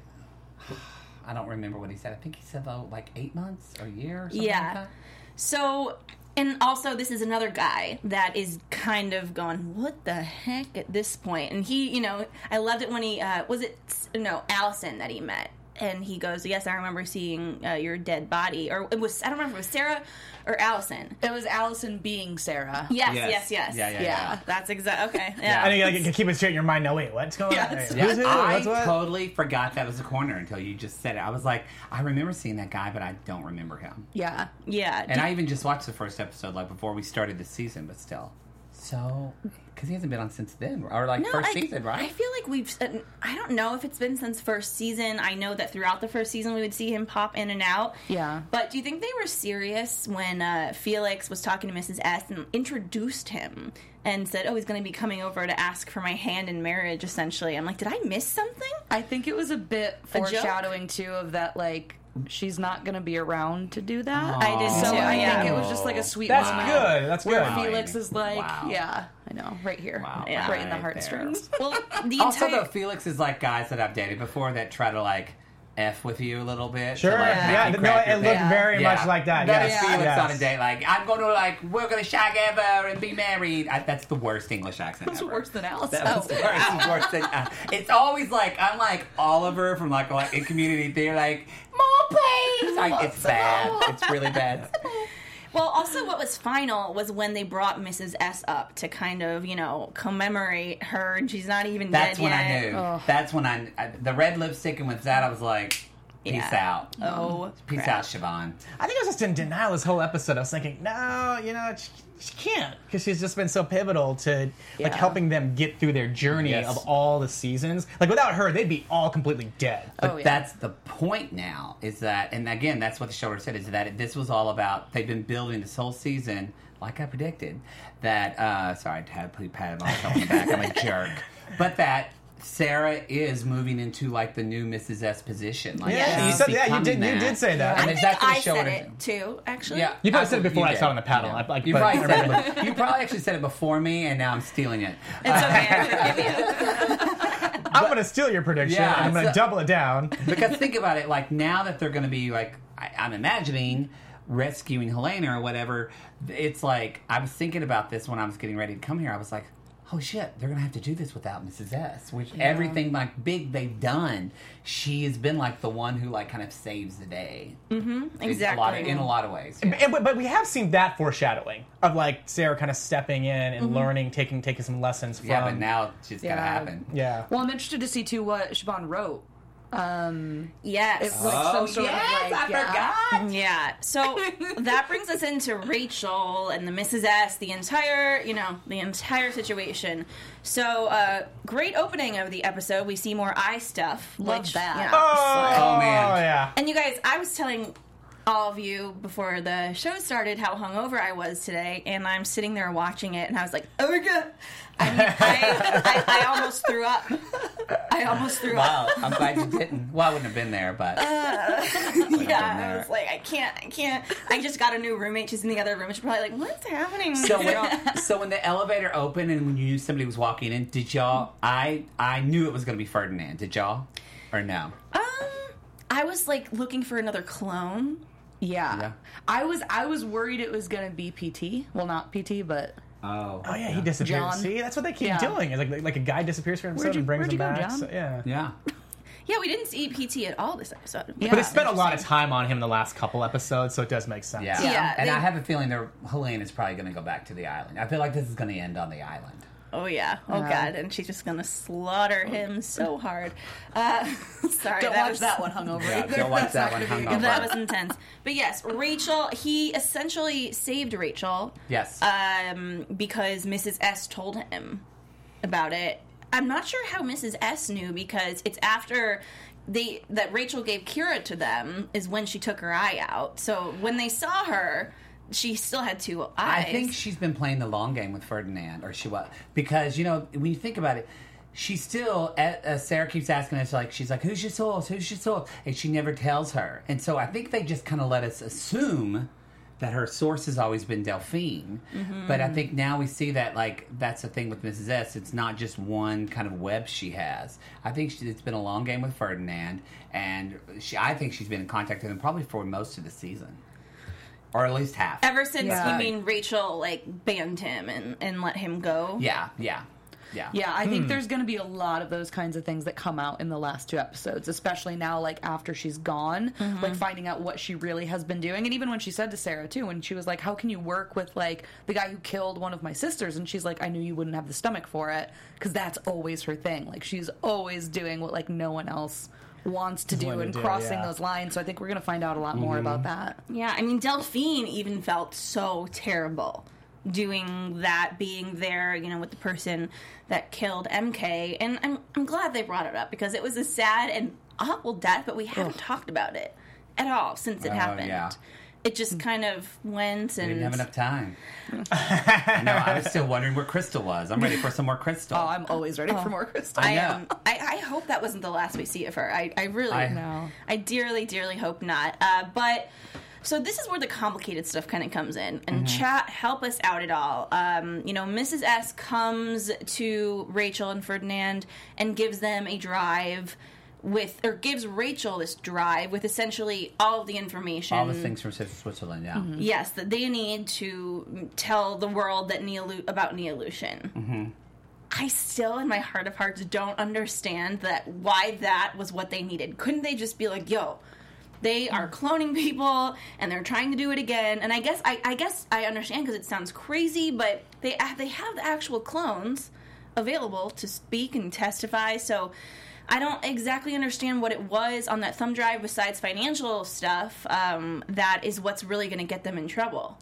Speaker 4: <sighs> I don't remember what he said. I think he said though like eight months or a year. Or something
Speaker 1: Yeah.
Speaker 4: Like that.
Speaker 1: So, and also, this is another guy that is kind of going, "What the heck?" at this point, and he, you know, I loved it when he uh, was it no Allison that he met, and he goes, "Yes, I remember seeing uh, your dead body," or it was I don't remember it was Sarah or Allison.
Speaker 5: it was Allison being Sarah.
Speaker 1: Yes,
Speaker 4: Yes.
Speaker 1: yes, yes,
Speaker 4: Yeah, yeah,
Speaker 5: Yeah.
Speaker 4: yeah.
Speaker 1: That's exact. Okay,
Speaker 4: Yeah.
Speaker 1: yeah.
Speaker 3: I think like, you can keep it straight in your mind. No, wait, what's going on?
Speaker 5: Yes.
Speaker 3: Wait,
Speaker 4: Yeah,
Speaker 3: who's who?
Speaker 4: I
Speaker 3: What's what?
Speaker 4: totally forgot that was a corner until you just said it. I was like, I remember seeing that guy, but I don't remember him.
Speaker 5: Yeah.
Speaker 1: yeah.
Speaker 4: And I even just watched the first episode like before we started the season, but still. So, because he hasn't been on since then, or like first
Speaker 1: I,
Speaker 4: season, right?
Speaker 1: I feel like we've. uh, I don't know if it's been since first season. I know that throughout the first season we would see him pop in and out.
Speaker 5: Yeah.
Speaker 1: But do you think they were serious when uh, Felix was talking to Mrs. S and introduced him and said, "Oh, he's going to be coming over to ask for my hand in marriage"? Essentially, I'm like, did I miss something?
Speaker 5: I think it was a bit
Speaker 1: A joke?
Speaker 5: foreshadowing too of that like she's not going to be around to do that.
Speaker 1: I did
Speaker 5: So
Speaker 1: too.
Speaker 5: I
Speaker 1: yeah.
Speaker 5: think it was just like a sweet
Speaker 3: That's
Speaker 5: moment.
Speaker 3: good. That's
Speaker 5: Where
Speaker 3: good.
Speaker 5: Felix is like,
Speaker 4: Wow.
Speaker 5: yeah, I know, right here,
Speaker 4: Wow.
Speaker 1: Yeah.
Speaker 5: right in the heartstrings.
Speaker 1: well, <laughs> the
Speaker 4: Also,
Speaker 1: entire
Speaker 4: though, Felix is like guys that I've dated before that try to like f with you a little bit. to,
Speaker 3: Sure.
Speaker 4: like, make
Speaker 3: Yeah. No, it looked
Speaker 4: thing.
Speaker 3: very much like that.
Speaker 4: That
Speaker 3: yes.
Speaker 4: is Felix
Speaker 3: yes.
Speaker 4: on a date. Like, I'm going to like, we're going to shag ever and be married. I, that's the worst English accent.
Speaker 5: It's
Speaker 4: ever.
Speaker 5: worse than Allison.
Speaker 4: That was the it's worse than, uh, it's always like I'm like Oliver from like, like in Community Theater, like more please. Like, it's bad. It's really bad.
Speaker 1: Well, also, what was final was when they brought Mrs. S up to kind of, you know, commemorate her, and she's not even
Speaker 4: That's
Speaker 1: dead
Speaker 4: when
Speaker 1: yet.
Speaker 4: I knew. That's when I, I the red lipstick and with that I was like, peace
Speaker 1: Yeah.
Speaker 4: out.
Speaker 1: Oh,
Speaker 4: Peace
Speaker 1: crap.
Speaker 4: out, Siobhan.
Speaker 3: I think I was just in denial this whole episode. I was thinking, no, you know, she, she can't because she's just been so pivotal to like helping them get through their journey
Speaker 4: Yes.
Speaker 3: of all the seasons. Like without her, they'd be all completely dead.
Speaker 4: But
Speaker 5: Oh, yeah.
Speaker 4: that's the point now is that, and again, that's what the show said is that this was all about. They've been building this whole season, like I predicted. That uh, sorry, I had to pat myself on the back. I'm a jerk, <laughs> but that. Sarah is moving into like the new Mrs. S position. Like
Speaker 3: Yeah,
Speaker 4: she's
Speaker 3: you said yeah, you
Speaker 4: becoming
Speaker 3: did you did say that.
Speaker 1: I
Speaker 4: And
Speaker 1: think
Speaker 4: exactly
Speaker 1: I
Speaker 4: show
Speaker 1: said
Speaker 4: it
Speaker 1: it
Speaker 4: is.
Speaker 1: too, actually.
Speaker 4: Yeah,
Speaker 3: You probably said it oh, before I
Speaker 4: did.
Speaker 3: saw it on the panel.
Speaker 4: You,
Speaker 3: I- like,
Speaker 4: you probably
Speaker 3: I
Speaker 4: said it. You probably actually said it before me, and now I'm stealing it.
Speaker 1: It's okay.
Speaker 3: I'm going <laughs> to steal your prediction.
Speaker 4: Yeah,
Speaker 3: and I'm going to
Speaker 4: so-
Speaker 3: double it down.
Speaker 4: because think about it, like now that they're going to be like, I, I'm imagining rescuing Helena or whatever. It's like I was thinking about this when I was getting ready to come here. I was like, oh shit, they're going to have to do this without Mrs. S. Which everything like big they've done, she has been like the one who like kind of saves the day. Mm-hmm.
Speaker 1: Exactly.
Speaker 4: In a lot of, in a lot of ways. yeah.
Speaker 3: And- but, but we have seen that foreshadowing of like Sarah kind of stepping in and learning, taking taking some lessons from.
Speaker 4: Yeah, but now it's just got to happen.
Speaker 3: yeah.
Speaker 5: Well, I'm interested to see too what Siobhan wrote.
Speaker 1: Yes.
Speaker 5: It's like some sort of like, yeah.
Speaker 1: Yeah. So <laughs> that brings us into Rachel and the Mrs. S, the entire, you know, the entire situation. So, uh, great opening of the episode. We see more eye stuff.
Speaker 5: Love
Speaker 1: which,
Speaker 5: that.
Speaker 1: you know,
Speaker 3: Oh,
Speaker 4: Oh, man.
Speaker 3: yeah.
Speaker 1: And you guys, I was telling all of you before the show started how hungover I was today, and I'm sitting there watching it, and I was like, "Oh my god!" I mean, I, I, I almost threw up. I almost threw up.
Speaker 4: Wow, I'm glad you didn't. Well, I wouldn't have been there, but <laughs>
Speaker 1: Yeah, I was like, I can't, I can't. I just got a new roommate. She's in the other room. and She's probably like, "What's happening?"
Speaker 4: So when, <laughs> so when the elevator opened and when you knew somebody was walking in, did y'all? I I knew it was going to be Ferdinand. Did y'all? Or no?
Speaker 1: um, I was like looking for another clone.
Speaker 5: Yeah.
Speaker 4: Yeah.
Speaker 5: I was I was worried it was gonna be PT. Well, not PT, but
Speaker 4: Oh.
Speaker 3: Oh yeah, he disappeared.
Speaker 5: John.
Speaker 3: See, that's what they keep
Speaker 5: Yeah.
Speaker 3: doing. Is like like a guy disappears for himself
Speaker 5: you-
Speaker 3: and brings him
Speaker 5: go,
Speaker 3: back.
Speaker 5: John?
Speaker 3: So, yeah.
Speaker 4: Yeah.
Speaker 1: Yeah, we didn't see PT at all this episode.
Speaker 5: Yeah.
Speaker 3: But they spent a lot of time on him the last couple episodes, so it does make sense.
Speaker 4: Yeah.
Speaker 1: Yeah,
Speaker 4: and
Speaker 1: they-
Speaker 4: I have a feeling they're Helena is probably going to go back to the island. I feel like this is going to end on the island.
Speaker 1: Oh yeah. Oh
Speaker 5: Yeah.
Speaker 1: god. And she's just gonna slaughter him so hard. Uh, <laughs> sorry.
Speaker 5: don't
Speaker 1: that
Speaker 5: watch
Speaker 1: was-
Speaker 5: that one hungover.
Speaker 4: Yeah, don't watch <laughs> that one hungover.
Speaker 1: That was intense. But yes, Rachel. He essentially saved Rachel.
Speaker 4: Yes.
Speaker 1: Um, because Mrs. S told him about it. I'm not sure how Mrs. S knew because it's after they that Rachel gave Kira to them is when she took her eye out. So when they saw her, she still had two eyes.
Speaker 4: I think she's been playing the long game with Ferdinand, or she was because you know when you think about it, she still. Uh, Sarah keeps asking us like she's like, "Who's your source? Who's your source?" And she never tells her, and so I think they just kind of let us assume that her source has always been Delphine. But I think now we see that like that's the thing with Mrs. S. It's not just one kind of web she has. I think she, it's been a long game with Ferdinand, and she. I think she's been in contact with him probably for most of the season, or at least half.
Speaker 1: Ever since
Speaker 5: Yeah.
Speaker 1: you mean Rachel like banned him and, and let him go.
Speaker 4: Yeah, yeah, yeah.
Speaker 5: Yeah, I think hmm. there's going to be a lot of those kinds of things that come out in the last two episodes, especially now, like after she's gone, mm-hmm. like finding out what she really has been doing. And even when she said to Sarah, too, when she was like, How can you work with like the guy who killed one of my sisters? And she's like, I knew you wouldn't have the stomach for it because that's always her thing. Like, she's always doing what like no one else wants to do
Speaker 3: willing to
Speaker 5: and
Speaker 3: do,
Speaker 5: crossing
Speaker 3: yeah.
Speaker 5: those lines. So I think we're going to find out a lot more mm-hmm. about that.
Speaker 1: Yeah, I mean Delphine even felt so terrible doing that, being there, you know, with the person that killed MK. And I'm I'm glad they brought it up because it was a sad and awful death, but we haven't talked about it at all since it
Speaker 4: Oh,
Speaker 1: happened.
Speaker 4: yeah.
Speaker 1: It just kind of went and We
Speaker 4: didn't have enough time. <laughs> I know. I was still wondering where Krystal was. I'm ready for some more Krystal.
Speaker 5: Oh, I'm always ready for more crystal.
Speaker 1: I,
Speaker 4: know.
Speaker 1: um, I, I hope that wasn't the last we see of her. I, I really,
Speaker 4: I
Speaker 5: know.
Speaker 1: I dearly, dearly hope not. Uh, but so this is where the complicated stuff kind of comes in, and chat help us out at all. Um, you know, Mrs. S comes to Rachel and Ferdinand and gives them a drive with, or gives Rachel this drive with essentially all of the information.
Speaker 4: All the things from Switzerland, yeah.
Speaker 1: Yes, that they need to tell the world that Neolu- about Neolution.
Speaker 4: Mm-hmm.
Speaker 1: I still, in my heart of hearts, don't understand that why that was what they needed. Couldn't they just be like, "Yo, they are cloning people and they're trying to do it again. And I guess I, I guess I understand because it sounds crazy, but they they have the actual clones available to speak and testify. So I don't exactly understand what it was on that thumb drive besides financial stuff. Um, that is what's really going to get them in trouble.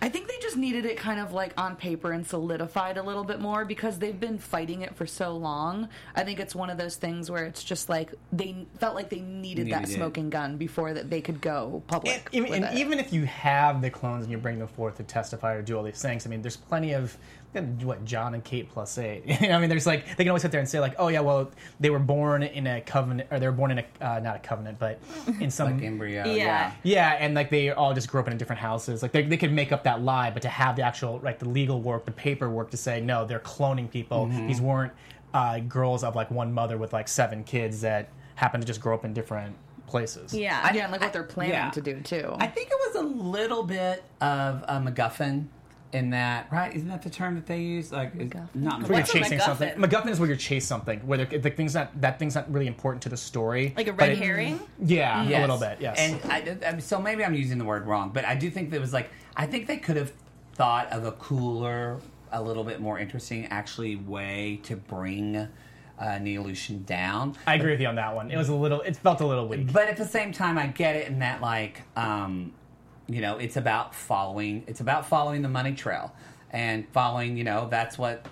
Speaker 5: I think they just needed it kind of like on paper and solidified a little bit more because they've been fighting it for so long. I think it's one of those things where it's just like they felt like they needed, that
Speaker 4: Needed it.
Speaker 5: smoking gun before that they could go public.
Speaker 3: And, even,
Speaker 5: with
Speaker 3: and
Speaker 5: it.
Speaker 3: even if you have the clones and you bring them forth to testify or do all these things, I mean, there's plenty of what John and Kate plus eight. <laughs> I mean, there's like they can always sit there and say like, oh yeah, well they were born in a covenant, or they were born in a uh, not a covenant, but in some
Speaker 4: Like embryo.
Speaker 1: Yeah.
Speaker 4: Yeah.
Speaker 3: yeah, and like they all just grew up in different houses. Like they, they could make up that lie, but to have the actual like the legal work, the paperwork to say no, they're cloning people.
Speaker 4: Mm-hmm.
Speaker 3: These weren't uh, girls of like one mother with like seven kids that happen to just grow up in different places.
Speaker 1: Yeah.
Speaker 5: I, yeah, and like what they're planning
Speaker 4: yeah.
Speaker 5: to do too.
Speaker 4: I think it was a little bit of a MacGuffin in that, right? Isn't that the term that they use? Like,
Speaker 5: MacGuffin.
Speaker 4: not
Speaker 3: Where you're
Speaker 1: What's
Speaker 3: chasing
Speaker 1: MacGuffin?
Speaker 3: something. MacGuffin is where you're chase something. Where the, the thing's not that thing's not really important to the story.
Speaker 1: Like a red
Speaker 3: it-
Speaker 1: herring?
Speaker 3: Yeah,
Speaker 4: Yes.
Speaker 3: a little bit. Yes.
Speaker 4: And I, I, so maybe I'm using the word wrong, but I do think that it was like I think they could have thought of a cooler, a little bit more interesting, actually way to bring uh, Neolution down.
Speaker 3: I agree with you on that one. It was a little. It felt a little weak.
Speaker 4: But at the same time, I get it in that like, um, you know, it's about following. It's about following the money trail and following. You know, that's what.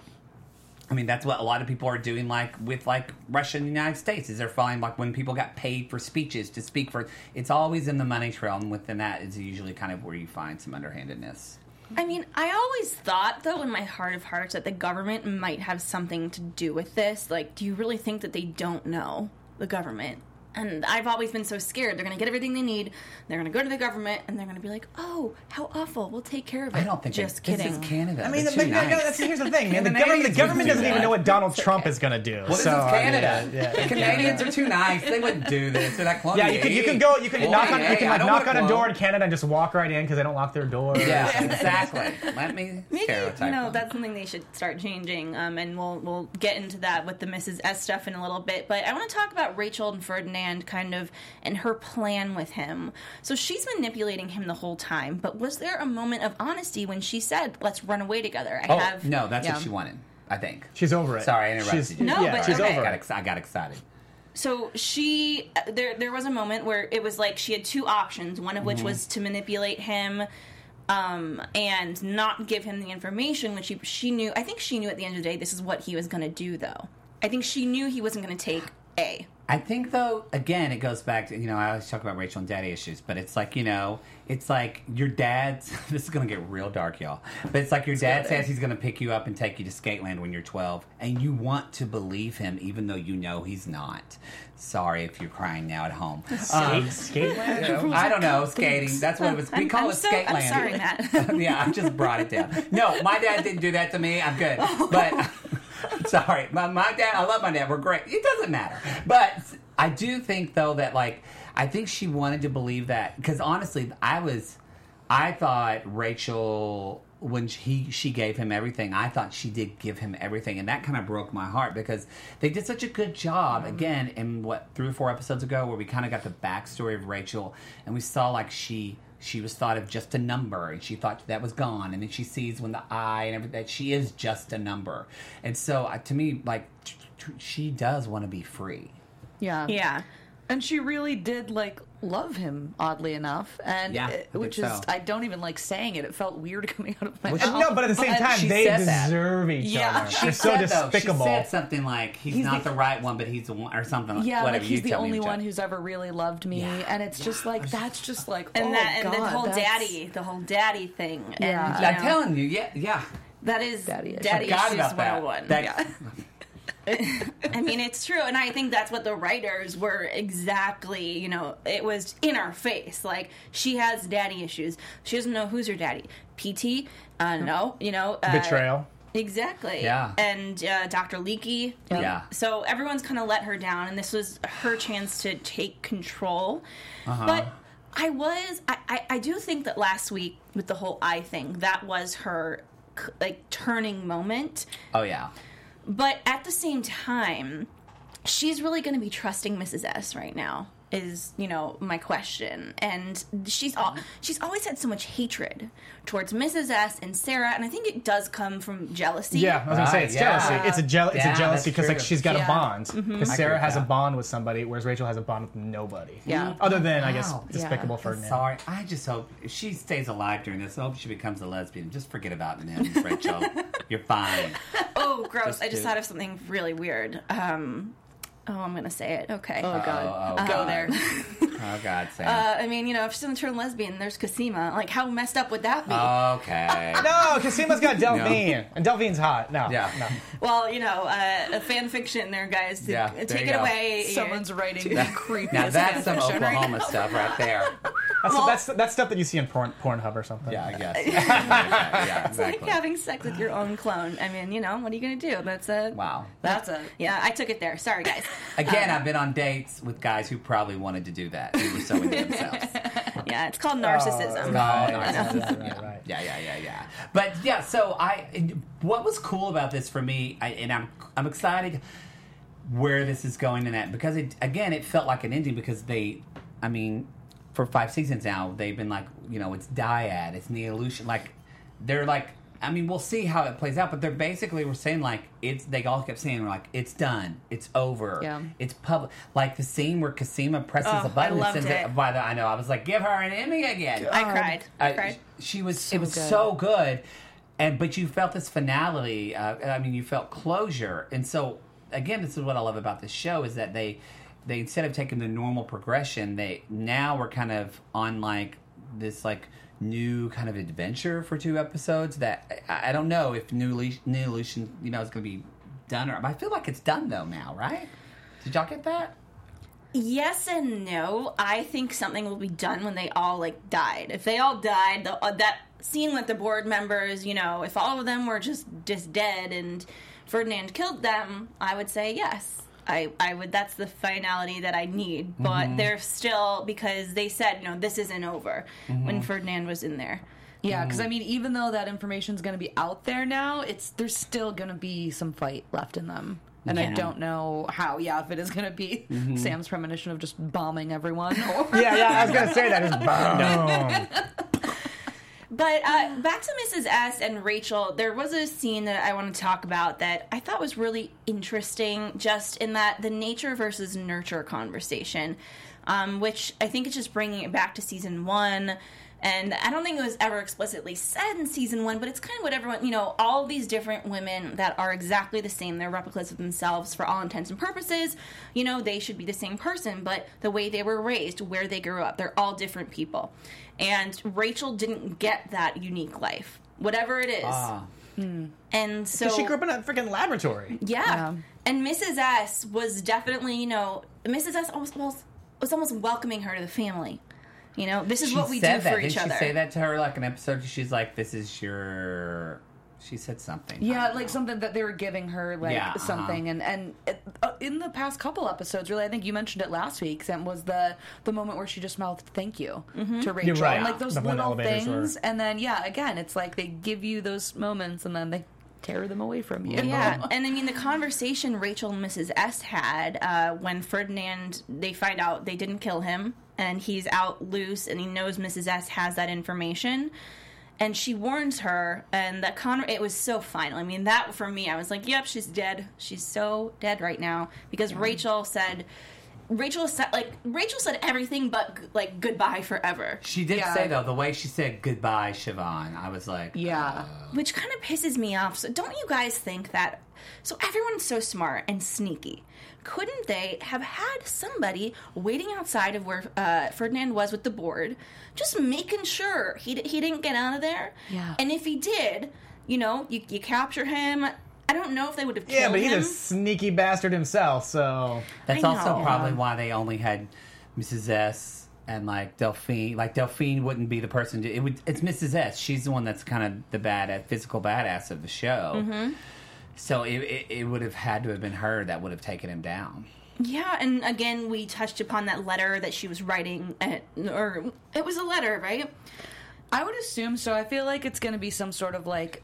Speaker 4: I mean, that's what a lot of people are doing, like with like Russia and the United States, is they're following like when people got paid for speeches to speak for. It's always in the money trail, and within that is usually kind of where you find some underhandedness.
Speaker 1: I mean, I always thought, though, in my heart of hearts, that the government might have something to do with this. Like, do you really think that they don't know the government? And I've always been so scared. They're going to get everything they need. They're going to go to the government, and they're going to be like, "Oh, how awful! We'll take care of it."
Speaker 4: I don't think
Speaker 1: Just
Speaker 4: it,
Speaker 1: kidding.
Speaker 4: This is Canada.
Speaker 3: I mean, the, but,
Speaker 4: nice.
Speaker 3: that's, here's the thing, man. <laughs> The
Speaker 4: The
Speaker 3: government, the government
Speaker 4: wouldn't
Speaker 3: doesn't
Speaker 4: do
Speaker 3: even know what Donald Trump is going to do.
Speaker 4: Well, this
Speaker 3: so,
Speaker 4: is
Speaker 3: I mean,
Speaker 4: Canada.
Speaker 3: yeah,
Speaker 4: The. Canadians are too nice. They wouldn't do this. They're not
Speaker 3: Yeah, you can, you can go. You can
Speaker 4: Boy,
Speaker 3: knock on.
Speaker 4: hey,
Speaker 3: You can like knock on a door in Canada and just walk right in because they don't lock their door.
Speaker 4: Yeah, <laughs> exactly. Let me
Speaker 1: Maybe
Speaker 4: stereotype
Speaker 1: you know
Speaker 4: them.
Speaker 1: that's something they should start changing, um, and we'll we'll get into that with the Mrs. S stuff in a little bit. But I want to talk about Rachel and Ferdinand, kind of, and her plan with him. So she's manipulating him the whole time. But was there a moment of honesty when she said, "Let's run away together"? I
Speaker 4: Oh
Speaker 1: have
Speaker 4: no, that's
Speaker 5: yeah.
Speaker 4: what she wanted. I think.
Speaker 3: She's over it.
Speaker 4: Sorry, I interrupted
Speaker 3: She's,
Speaker 4: you.
Speaker 1: No,
Speaker 3: yeah,
Speaker 1: but
Speaker 3: she's
Speaker 1: okay.
Speaker 3: over
Speaker 4: I got,
Speaker 3: it.
Speaker 4: ex- I got excited.
Speaker 1: So she uh, there there was a moment where it was like she had two options, one of
Speaker 4: Mm-hmm.
Speaker 1: which was to manipulate him um, and not give him the information, which she, she knew. I think she knew at the end of the day this is what he was going to do, though. I think she knew he wasn't going to take A.
Speaker 4: I think though, again, it goes back to you know I always talk about Rachel and Daddy issues, but it's like you know, it's like your dad's. <laughs> This is gonna get real dark, y'all. But it's like your dad says he's gonna pick you up and take you to Skateland when you're 12, and you want to believe him even though you know he's not. Sorry if you're crying now at home. Um,
Speaker 3: Skate, Skateland? <laughs>
Speaker 4: I don't know skating. That's what it was. We
Speaker 1: I'm-
Speaker 4: call
Speaker 1: I'm
Speaker 4: it
Speaker 1: so-
Speaker 4: Skateland.
Speaker 1: I'm sorry, Matt. <laughs>
Speaker 4: yeah, I just brought it down. No, my dad didn't do that to me. I'm good. But <laughs> sorry, my, my dad. I love my dad. We're great. It doesn't matter. But I do think though that like I think she wanted to believe that because honestly, I was. I thought Rachel when he she gave him everything. I thought she did give him everything, and that kind of broke my heart because they did such a good job mm-hmm. again in what three or four episodes ago, where we kind of got the backstory of Rachel, and we saw like she she was thought of just a number, and she thought that was gone, and then she sees when the eye and everything that she is just a number, and so uh, to me, like t- t- she does want to be free.
Speaker 5: yeah,
Speaker 1: Yeah.
Speaker 5: and she really did like love him oddly enough and
Speaker 4: Yeah,
Speaker 5: it-
Speaker 4: think
Speaker 5: which
Speaker 4: so.
Speaker 5: is i don't even like saying it it felt weird <laughs> coming out of my
Speaker 4: Well,
Speaker 5: mouth
Speaker 3: No, but at the same time, they
Speaker 4: said that.
Speaker 3: deserve each
Speaker 5: Yeah.
Speaker 3: other.
Speaker 5: She
Speaker 3: They're so
Speaker 4: said, though,
Speaker 3: despicable.
Speaker 4: She said something like he's,
Speaker 5: He's
Speaker 4: not
Speaker 5: the-
Speaker 4: the, right one, but he's the one, or something.
Speaker 5: yeah
Speaker 4: whatever.
Speaker 5: like he's
Speaker 4: you
Speaker 5: the only
Speaker 4: Jeff.
Speaker 5: one who's ever really loved me
Speaker 4: Yeah.
Speaker 5: and it's just like that's just like
Speaker 1: And
Speaker 5: oh,
Speaker 1: that and the whole
Speaker 5: that's-
Speaker 1: daddy, the whole daddy thing. And,
Speaker 5: Yeah.
Speaker 1: you
Speaker 4: I'm
Speaker 1: know,
Speaker 4: telling you, yeah, yeah.
Speaker 1: that is
Speaker 5: Daddy
Speaker 1: daddy,
Speaker 5: issues.
Speaker 4: Forgot
Speaker 1: issues
Speaker 4: about
Speaker 1: 101.
Speaker 4: That-
Speaker 1: yeah. <laughs> <laughs> I mean, it's true, and I think that's what the writers were exactly. You know, it was in our face. Like she has daddy issues. She doesn't know who's her daddy. PT, uh, no, you know, uh,
Speaker 3: Betrayal.
Speaker 1: Exactly.
Speaker 4: Yeah.
Speaker 1: And uh, Dr. Leekie.
Speaker 4: Yeah.
Speaker 1: So everyone's kind of let her down, and this was her chance to take control.
Speaker 4: Uh-huh.
Speaker 1: But I was, I, I, I do think that last week with the whole eye thing, that was her like turning moment.
Speaker 4: Oh yeah.
Speaker 1: But at the same time, she's really going to be trusting Mrs. S right now. is you know my question and she's all she's always had so much hatred towards mrs s and sarah and i think it does come from jealousy
Speaker 3: Yeah, I was gonna say it's
Speaker 4: yeah.
Speaker 3: jealousy. It's a jeal- It's
Speaker 4: Yeah,
Speaker 3: a jealousy because like she's got
Speaker 5: Yeah. Mm-hmm. Mm-hmm.
Speaker 3: a bond. Because
Speaker 4: I agree
Speaker 3: Sarah
Speaker 4: with
Speaker 3: has a bond with somebody, whereas Rachel has a bond with nobody.
Speaker 5: Yeah. Mm-hmm.
Speaker 3: Other than I guess
Speaker 4: Wow.
Speaker 3: Despicable
Speaker 5: Yeah.
Speaker 3: Ferdinand.
Speaker 4: Sorry, I just hope she stays alive during this. I hope she becomes a lesbian. Just forget about Nims, Rachel. <laughs> You're fine.
Speaker 1: Oh gross.
Speaker 4: Just
Speaker 1: i just
Speaker 4: do-
Speaker 1: thought of something really weird. Um oh i'm gonna say it. Okay.
Speaker 5: Oh god,
Speaker 4: Oh, oh,
Speaker 5: go there. <laughs>
Speaker 4: Oh God, Sam.
Speaker 1: uh, I mean, you know, if she's gonna turn lesbian, there's Cosima. Like, how messed up would that be?
Speaker 4: okay. <laughs>
Speaker 3: No, Cosima's got Delphine, and Delphine's hot. No,
Speaker 4: Yeah.
Speaker 3: no.
Speaker 1: Well, you know, uh, a fan fiction there, guys. To
Speaker 4: Yeah,
Speaker 1: take
Speaker 4: there you
Speaker 1: it
Speaker 4: go.
Speaker 1: away.
Speaker 5: Someone's writing the creepiest
Speaker 4: Now that's some
Speaker 5: fanfiction.
Speaker 4: Oklahoma stuff right there. <laughs>
Speaker 3: That's,
Speaker 1: Well-
Speaker 3: that's that's stuff that you see in porn, Pornhub or something.
Speaker 4: Yeah, I guess. <laughs> yeah,
Speaker 1: It's like having sex with your own clone. I mean, you know, what are you gonna do? That's a
Speaker 4: Wow.
Speaker 5: That's a
Speaker 1: Yeah, I took it there. Sorry, guys.
Speaker 4: Again, I've been on dates with guys who probably wanted to do that. Who were so into themselves. <laughs>
Speaker 1: Yeah, it's called narcissism.
Speaker 4: Oh,
Speaker 3: Right,
Speaker 4: narcissism,
Speaker 3: right,
Speaker 4: yeah.
Speaker 3: right, right.
Speaker 4: Yeah, yeah, yeah, yeah. But yeah, so I, what was cool about this for me, I, and I'm, I'm excited where this is going in that because it, again, it felt like an ending because they, I mean, for five seasons now, they've been like, you know, it's dyad, it's Neolution, like they're like. I mean, we'll see how it plays out, but they're basically were saying like it's. They all kept saying like it's done, it's over,
Speaker 5: Yeah.
Speaker 4: it's public. Like the scene where Cosima presses
Speaker 1: Oh,
Speaker 4: a button and sends
Speaker 1: it.
Speaker 4: it. By the, I know, I was like, give her an Emmy again.
Speaker 1: I cried. I
Speaker 4: I-
Speaker 1: cried.
Speaker 4: She was.
Speaker 5: So
Speaker 4: it was
Speaker 5: good.
Speaker 4: so good, and but you felt this finality. Uh, I mean, you felt closure, and so again, this is what I love about this show is that they they instead of taking the normal progression, they now we're kind of on like this like new kind of adventure for two episodes. That I, I don't know if new Neolution you know is going to be done or I feel like it's done though now, right? Did y'all get that?
Speaker 1: Yes and no. I think something will be done when they all like died. If they all died, the, uh, that scene with the board members, you know, if all of them were just just dead and Ferdinand killed them, I would say yes. I, I would that's the finality that I need. But mm-hmm. they're still because they said, you know, this isn't over mm-hmm. when Ferdinand was in there.
Speaker 5: Yeah, mm-hmm. because I mean, even though that information is going to be out there now, it's there's still going to be some fight left in them, and I don't know how. Yeah, if it is going to be Sam's premonition of just bombing everyone, or <laughs>
Speaker 3: Yeah, yeah. I was gonna say that is <laughs> boom. <laughs>
Speaker 1: But uh, back to Mrs. S and Rachel, there was a scene that I want to talk about that I thought was really interesting, just in that the nature versus nurture conversation, um, which I think is just bringing it back to season one. And I don't think it was ever explicitly said in season one, but it's kind of what everyone, you know, all these different women that are exactly the same. They're replicas of themselves for all intents and purposes. You know, they should be the same person, but the way they were raised, where they grew up, they're all different people. And Rachel didn't get that unique life, whatever it is.
Speaker 4: Ah.
Speaker 1: And so
Speaker 3: she grew up in a freaking laboratory.
Speaker 1: yeah.
Speaker 5: Yeah.
Speaker 1: And Mrs. S was definitely, you know, Mrs. S almost, almost was almost welcoming her to the family. You know, this is
Speaker 4: She
Speaker 1: what we do
Speaker 4: said that.
Speaker 1: for
Speaker 4: Didn't
Speaker 1: each other.
Speaker 4: she say that to her like an episode? She's like, "This is your." She said something.
Speaker 5: Yeah, like
Speaker 4: know.
Speaker 5: something that they were giving her, like
Speaker 4: Yeah, uh-huh.
Speaker 5: something, and and uh, in the past couple episodes, really, I think you mentioned it last week. Sam was the the moment where she just mouthed "thank you" to Rachel,
Speaker 3: right.
Speaker 5: and like those
Speaker 3: The
Speaker 5: little things,
Speaker 3: were-
Speaker 5: and then yeah, again, it's like they give you those moments, and then they tear them away from you.
Speaker 1: Yeah, <laughs> and I mean the conversation Rachel and Mrs. S had uh, when Ferdinand they find out they didn't kill him and he's out loose and he knows Mrs. S has that information, and she warns her and that con it was so final. I mean that for me I was like, yep, she's dead. She's so dead right now because Rachel said. Rachel said like Rachel said everything but like goodbye forever.
Speaker 4: She did
Speaker 5: Yeah.
Speaker 4: say though the way she said goodbye, Siobhan. I was like,
Speaker 5: Yeah.
Speaker 1: Uh, which kind of pisses me off. So don't you guys think that? So everyone's so smart and sneaky. Couldn't they have had somebody waiting outside of where uh, Ferdinand was with the board, just making sure he d- he didn't get out of there?
Speaker 5: Yeah.
Speaker 1: And if he did, you know, you, you capture him. I don't know if they would have killed
Speaker 3: Yeah, but he's
Speaker 1: him.
Speaker 3: a sneaky bastard himself. So
Speaker 4: That's
Speaker 1: I
Speaker 4: also
Speaker 1: know.
Speaker 4: probably why they only had Mrs. S and like Delphine. Like Delphine wouldn't be the person. To, it would. It's Mrs. S. She's the one that's kind of the bad, physical badass of the show.
Speaker 1: Mm-hmm.
Speaker 4: So it, it, it would have had to have been her that would have taken him down.
Speaker 1: Yeah, and again, we touched upon that letter that she was writing, at, or it was a letter, right?
Speaker 5: I would assume so. I feel like it's going to be some sort of like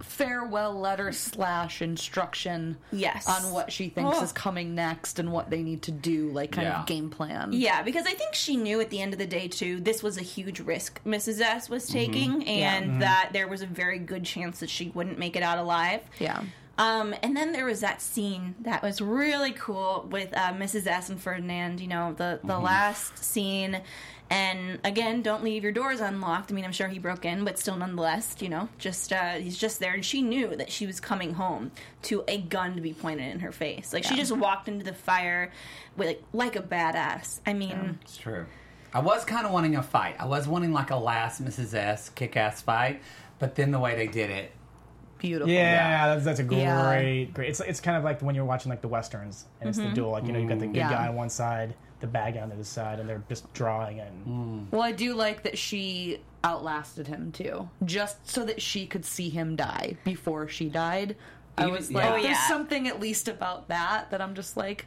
Speaker 5: farewell letter slash instruction
Speaker 1: Yes.
Speaker 5: on what she thinks
Speaker 1: Oh.
Speaker 5: is coming next and what they need to do, like kind
Speaker 4: Yeah.
Speaker 5: of game plan.
Speaker 1: Yeah, because I think she knew at the end of the day too, this was a huge risk Mrs. S was taking, and that there was a very good chance that she wouldn't make it out alive.
Speaker 5: Yeah.
Speaker 1: Um, and then there was that scene that was really cool with uh, Mrs. S and Ferdinand. You know, the the last scene. And again, don't leave your doors unlocked. I mean, I'm sure he broke in, but still, nonetheless, you know, just uh, he's just there. And she knew that she was coming home to a gun to be pointed in her face. Like she just walked into the fire with like, like a badass. I mean,
Speaker 4: It's true. I was kind of wanting a fight. I was wanting like a last Mrs. S kick ass fight, but then the way they did it,
Speaker 5: Beautiful.
Speaker 3: Yeah, that's, that's a great,
Speaker 5: Yeah.
Speaker 3: great. It's it's kind of like when you're watching like the westerns and it's the mm-hmm. duel. Like you know, you got the good
Speaker 5: Yeah.
Speaker 3: guy on one side, the bad guy on the other side, and they're just drawing and mm.
Speaker 5: Well, I do like that she outlasted him too, just so that she could see him die before she died. I
Speaker 4: Even-
Speaker 5: was like,
Speaker 4: yeah.
Speaker 1: Oh,
Speaker 5: there's
Speaker 1: yeah.
Speaker 5: something at least about that that I'm just like,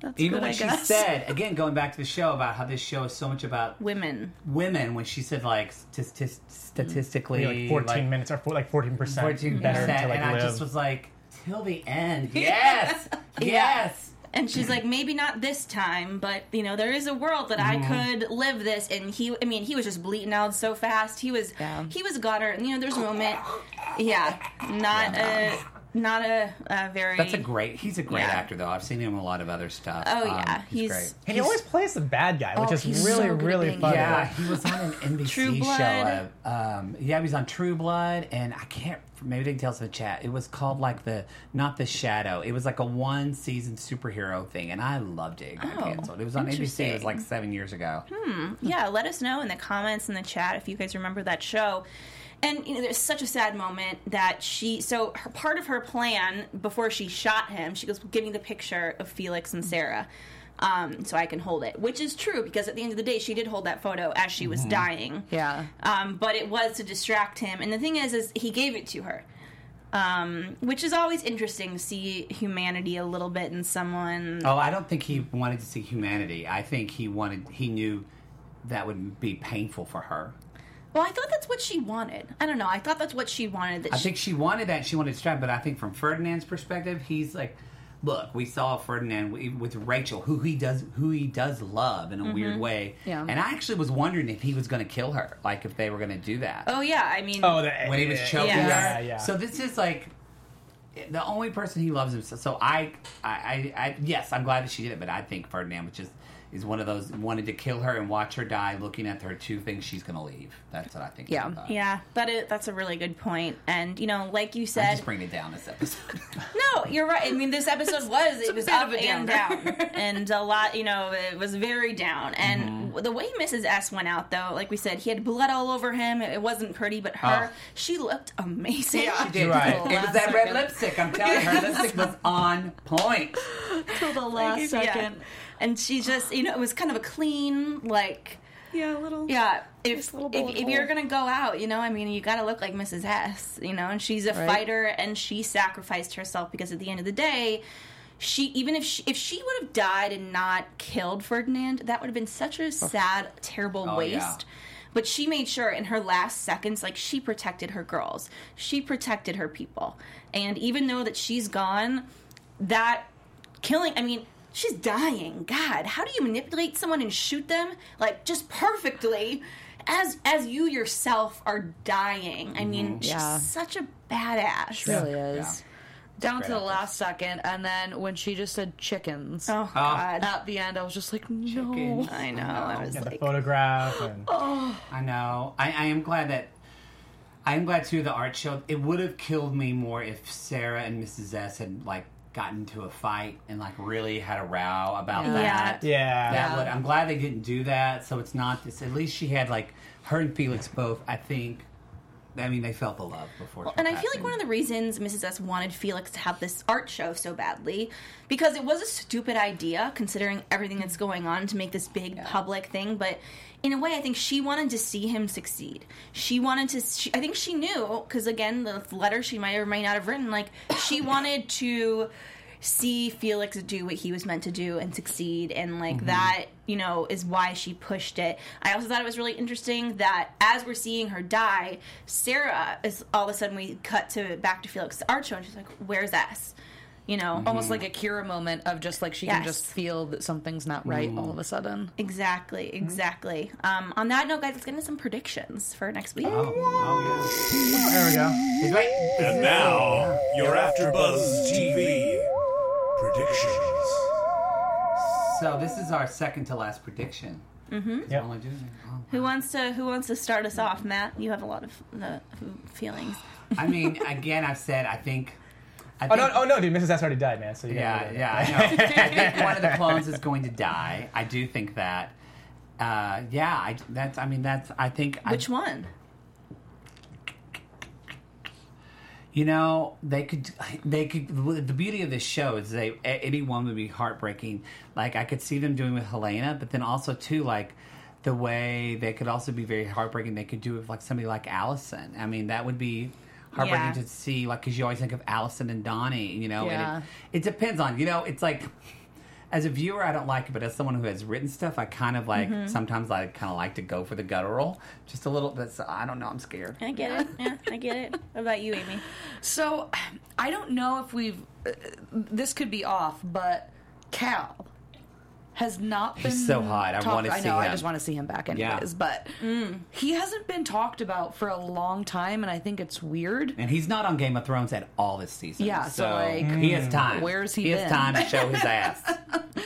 Speaker 5: that's
Speaker 4: even
Speaker 5: good,
Speaker 4: when
Speaker 5: I
Speaker 4: she
Speaker 5: guess.
Speaker 4: said again, going back to the show about how this show is so much about
Speaker 1: women.
Speaker 4: women, when she said like statist- statistically,
Speaker 3: like 14
Speaker 4: like,
Speaker 3: minutes or four, like 14 percent
Speaker 4: 14 percent,
Speaker 3: to like
Speaker 4: and I just was like, till the end, <laughs> yes, <laughs> yes.
Speaker 1: And she's like, maybe not this time, but you know, there is a world that I mm-hmm. could live this. And he, I mean, he was just bleating out so fast. He was,
Speaker 5: Yeah.
Speaker 1: he was got her. And you know, there's a moment, yeah, not a, not a, a very.
Speaker 4: That's a great. He's a great
Speaker 1: Yeah.
Speaker 4: actor, though. I've seen him in a lot of other stuff.
Speaker 1: Oh,
Speaker 4: Um,
Speaker 1: yeah.
Speaker 4: he's,
Speaker 1: He's-
Speaker 4: great.
Speaker 3: and he always plays the bad guy, which
Speaker 5: Oh,
Speaker 3: is really
Speaker 5: so
Speaker 3: really
Speaker 5: being
Speaker 3: funny.
Speaker 4: Yeah, he was on an NBC <laughs>
Speaker 1: True
Speaker 4: show.
Speaker 1: Blood.
Speaker 4: Uh, um, yeah, he was on True Blood, and I can't. Maybe they can tell us in the chat. It was called like the not the Shadow. It was like a one season superhero thing, and I loved it. It got
Speaker 1: Oh,
Speaker 4: canceled. It was on ABC. It was like seven years ago. Hmm.
Speaker 1: yeah, let us know in the comments in the chat if you guys remember that show. And you know, there's such a sad moment that she. So her, part of her plan before she shot him, she goes, "Give me the picture of Felix and Sarah." Um, so I can hold it, which is true because at the end of the day, she did hold that photo as she was dying.
Speaker 5: Yeah.
Speaker 1: Um, but it was to distract him, and the thing is, is he gave it to her, um, which is always interesting to see humanity a little bit in someone.
Speaker 4: Oh, I don't think he wanted to see humanity. I think he wanted. He knew that would be painful for her.
Speaker 1: Well, I thought that's what she wanted. I don't know. I thought that's what she wanted. That
Speaker 4: I
Speaker 1: she,
Speaker 4: think she wanted that. She wanted to strap, but I think from Ferdinand's perspective, he's like, look, we saw Ferdinand with Rachel, who he does, who he does love in a weird mm-hmm. way.
Speaker 5: Yeah.
Speaker 4: And I actually was wondering if he was going to kill her, like if they were going to do that
Speaker 1: Oh yeah, I mean,
Speaker 3: Oh, the,
Speaker 4: when he was choking
Speaker 1: Yeah.
Speaker 4: her.
Speaker 3: Yeah, yeah.
Speaker 4: So this is like the only person he loves himself. So I, I, I, I, yes, I'm glad that she did it, but I think Ferdinand was just is one of those wanted to kill her and watch her die, looking at her two things she's going to leave. That's what I think.
Speaker 5: Yeah.
Speaker 4: about.
Speaker 1: yeah, that is that's a really good point. And you know, like you
Speaker 4: I'm
Speaker 1: said,
Speaker 4: just bringing it down this episode. <laughs> <laughs>
Speaker 1: no, you're right. I mean, this episode was it was
Speaker 5: bit
Speaker 1: up
Speaker 5: of a
Speaker 1: and down, <laughs> and a lot. You know, it was very down. And
Speaker 4: Mm-hmm.
Speaker 1: the way Mrs. S went out, though, like we said, he had blood all over him. It wasn't pretty, but her,
Speaker 4: Oh.
Speaker 1: she looked amazing.
Speaker 5: Yeah.
Speaker 4: She did.
Speaker 3: Right.
Speaker 4: It was
Speaker 5: Last
Speaker 4: that red lipstick. I'm telling you, her lipstick was on point.
Speaker 5: Till the last second.
Speaker 1: Yeah. And she just, you know, it was kind of a clean, like,
Speaker 5: Yeah, a little.
Speaker 1: yeah. If
Speaker 5: Just little
Speaker 1: if, if you're gonna go out, you know, I mean, you got to look like Mrs. S, you know, and she's a
Speaker 5: Right.
Speaker 1: fighter, and she sacrificed herself because at the end of the day, she even if she if she would have died and not killed Ferdinand, that would have been such a oh. sad, terrible
Speaker 4: Oh,
Speaker 1: waste.
Speaker 4: yeah.
Speaker 1: But she made sure in her last seconds, like she protected her girls, she protected her people, and even though that she's gone, that killing, I mean. She's dying. God, how do you manipulate someone and shoot them like just perfectly as as you yourself are dying? I mean, mm-hmm. she's
Speaker 5: Yeah.
Speaker 1: such a badass.
Speaker 5: She really is. Down to the
Speaker 4: actress.
Speaker 5: last second, and then when she just said chickens
Speaker 1: Oh ah. God,
Speaker 5: at the end, I was just like, no.
Speaker 4: Chickens.
Speaker 1: I know. I was
Speaker 3: yeah, the photograph and <gasps> oh.
Speaker 4: I know. I, I am glad that. I am glad too. The art show. It would have killed me more if Sarah and Mrs. S had like gotten into a fight and like really had a row about
Speaker 5: Yeah.
Speaker 4: that.
Speaker 3: yeah.
Speaker 4: That
Speaker 5: Yeah.
Speaker 4: would. I'm glad they didn't do that. So it's not this. At least she had like her and Felix both. I think. I mean, they felt the love before.
Speaker 1: and I feel like one of the reasons Mrs. S wanted Felix to have this art show so badly because it was a stupid idea considering everything that's going on to make this big public thing, but in a way I think she wanted to see him succeed. She wanted to she, I think she knew cuz again the letter she might or might not have written like she wanted to see Felix do what he was meant to do and succeed, and like
Speaker 3: Mm-hmm.
Speaker 1: that, you know, is why she pushed it. I also thought it was really interesting that as we're seeing her die, Sarah is all of a sudden we cut to back to Felix's art show, and she's like, "Where's S?" You know,
Speaker 5: Almost like a Kira moment of just like she can just feel that something's not right all of a sudden.
Speaker 1: Exactly, exactly. Um, on that note, guys, let's get into some predictions for next week.
Speaker 3: There we go.
Speaker 6: And now you're AfterBuzz TV predictions.
Speaker 4: So this is our second to last prediction. Mm-hmm.
Speaker 3: Yep.
Speaker 1: Who wants to Who wants to start us off, Matt? You have a lot of uh, feelings.
Speaker 4: I mean, again, I've said I think. I
Speaker 3: Oh
Speaker 4: think
Speaker 3: no, oh no, dude, Mrs. S already died, man. So you
Speaker 4: Yeah, yeah, I know. <laughs> I think one of the clones is going to die. I do think that. Uh, yeah, I that's. I mean, that's. I think.
Speaker 1: Which
Speaker 4: I,
Speaker 1: one?
Speaker 4: You know, they could. They could. The beauty of this show is they anyone would be heartbreaking. Like I could see them doing with Helena, but then also too like. The way they could also be very heartbreaking, they could do it with like somebody like Alison. I mean, that would be heartbreaking
Speaker 1: Yeah.
Speaker 4: to see, like, because you always think of Alison and Donnie, you know. and
Speaker 5: Yeah.
Speaker 4: it, it depends on, you know, it's like as a viewer, I don't like it, but as someone who has written stuff, I kind of like
Speaker 1: Mm-hmm.
Speaker 4: sometimes I kind of like to go for the guttural just a little bit. So I don't know, I'm scared.
Speaker 1: I get it. Yeah, I get it. What about you, Amy? <laughs>
Speaker 5: So I don't know if we've. Uh, this could be off, but Cal has not been.
Speaker 4: He's so hot. I
Speaker 5: talked-
Speaker 4: wanna
Speaker 5: I
Speaker 4: see
Speaker 5: know. I
Speaker 4: him.
Speaker 5: just want to see him back,
Speaker 4: Yeah.
Speaker 5: anyways. But he hasn't been talked about for a long time, and I think it's weird.
Speaker 4: And he's not on Game of Thrones at all this season.
Speaker 5: Yeah, so, like,
Speaker 4: he has time.
Speaker 5: where's he
Speaker 4: He has time to show his <laughs> ass.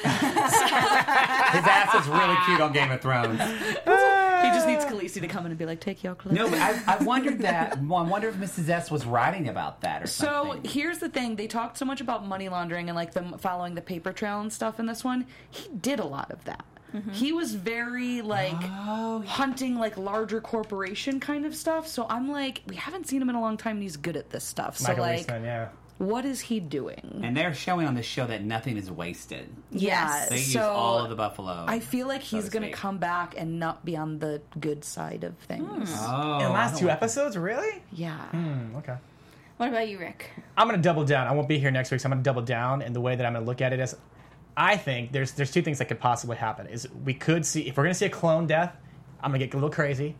Speaker 4: <laughs> his ass is really cute on Game of Thrones.
Speaker 5: He just needs Khaleesi to come in and be like, "Take your clothes."
Speaker 4: No, but I, I wondered that. I wonder if Mrs. S was writing about that or
Speaker 5: So
Speaker 4: something.
Speaker 5: here's the thing: they talked so much about money laundering and like them following the paper trail and stuff in this one. He did a lot of that. Mm-hmm. He was very like
Speaker 4: Oh,
Speaker 5: hunting like larger corporation kind of stuff. So I'm like, we haven't seen him in a long time, and he's good at this stuff. So
Speaker 3: Michael
Speaker 5: like,
Speaker 3: Huisman, yeah.
Speaker 5: What is he doing?
Speaker 4: and they're showing on this show that nothing is wasted.
Speaker 1: Yes.
Speaker 4: They use
Speaker 5: so
Speaker 4: all of the buffalo.
Speaker 5: I feel like
Speaker 4: so
Speaker 5: he's going to come back and not be on the good side of things.
Speaker 4: Oh,
Speaker 3: In the last two
Speaker 4: like-
Speaker 3: episodes, really?
Speaker 5: Yeah.
Speaker 3: Hmm, okay.
Speaker 1: What about you, Rick?
Speaker 3: I'm gonna double down. I won't be here next week, so I'm gonna double down. And the way that I'm gonna look at it is, I think there's there's two things that could possibly happen. Is we could see if we're gonna see a clone death, I'm gonna get a little crazy.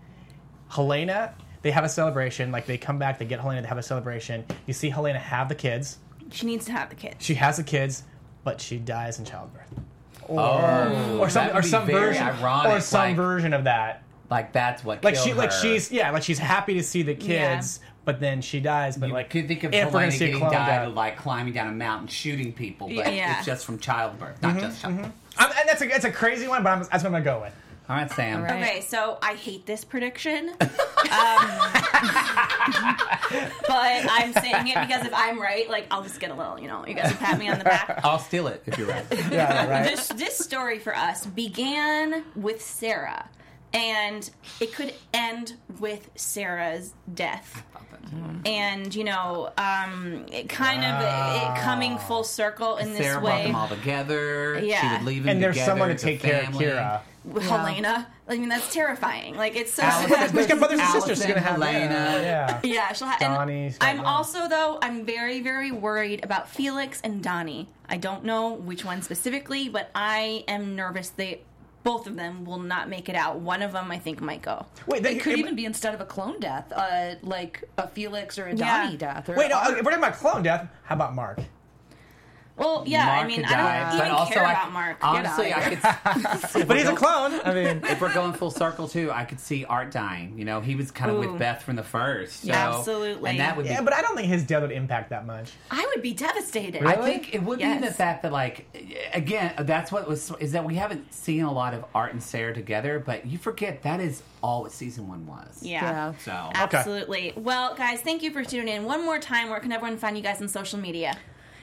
Speaker 3: Helena, they have a celebration. Like they come back, they get Helena, they have a celebration. You see Helena have the kids.
Speaker 1: She needs to have the kids.
Speaker 3: She has the kids, but she dies in childbirth. Or,
Speaker 4: Oh,
Speaker 3: or some or some version
Speaker 4: ironic,
Speaker 3: or some
Speaker 4: like-
Speaker 3: version of that.
Speaker 4: Like that's what
Speaker 3: Like
Speaker 4: killed
Speaker 3: she like she's yeah like she's happy to see the kids, but then she dies. But
Speaker 4: You
Speaker 3: like
Speaker 4: could think of
Speaker 3: if
Speaker 4: Helena
Speaker 3: gonna see a
Speaker 4: getting died of like climbing down a mountain shooting people, but
Speaker 1: Yeah.
Speaker 4: it's just from childbirth, not
Speaker 3: Mm-hmm,
Speaker 4: just childbirth.
Speaker 3: I'm, and that's a that's a crazy one, but I'm, that's what I'm gonna go with.
Speaker 4: All right, Sam.
Speaker 5: All right.
Speaker 1: Okay, so I hate this prediction. <laughs> um, but I'm saying it because if I'm right, like I'll just get a little, you know, you guys will pat me on the back.
Speaker 4: I'll steal it if you're right.
Speaker 3: Yeah, right.
Speaker 1: this this story for us began with Sarah, and it could end with Sarah's death. And you know, um, it kind of it coming full circle in this
Speaker 4: Sarah brought
Speaker 1: way.
Speaker 4: them all together. She
Speaker 1: Yeah.
Speaker 4: would leave them
Speaker 3: and there's
Speaker 4: together
Speaker 3: someone to take care of. Kira.
Speaker 1: with Helena. I mean, that's terrifying. Like it's so.
Speaker 4: Alison,
Speaker 3: She's got brothers and sisters. She's gonna have
Speaker 4: Helena.
Speaker 3: Yeah.
Speaker 1: Yeah, she'll have.
Speaker 3: Donnie,
Speaker 1: And I'm also though I'm very very worried about Felix and Donnie. I don't know which one specifically, but I am nervous they both of them will not make it out. One of them I think might go.
Speaker 3: Wait,
Speaker 5: It could even be instead of a clone death, uh, like a Felix or a Donnie
Speaker 1: Yeah.
Speaker 5: death. Or
Speaker 3: Wait, no, if we're talking about clone death, how about Mark?
Speaker 1: Well, yeah,
Speaker 4: Mark
Speaker 1: I mean
Speaker 4: could
Speaker 1: I don't
Speaker 4: die,
Speaker 1: even
Speaker 4: but also
Speaker 1: care
Speaker 4: I-
Speaker 1: about Mark.
Speaker 4: Honestly, I
Speaker 5: of
Speaker 4: could. <laughs>
Speaker 3: But he's a clone. I mean,
Speaker 4: If we're going full circle too, I could see Art dying. You know, he was kind of
Speaker 1: Ooh.
Speaker 4: with Beth from the first. So,
Speaker 1: Absolutely.
Speaker 4: and that would be.
Speaker 3: yeah, but I don't think his death would impact that much.
Speaker 1: I would be devastated.
Speaker 4: I think it would be the fact that, like, again, that's what was is that we haven't seen a lot of Art and Sarah together, but you forget that is all what season one was.
Speaker 1: Yeah.
Speaker 5: Yeah.
Speaker 4: So
Speaker 1: Absolutely. Well, guys, thank you for tuning in. One more time, where can everyone find you guys on social media?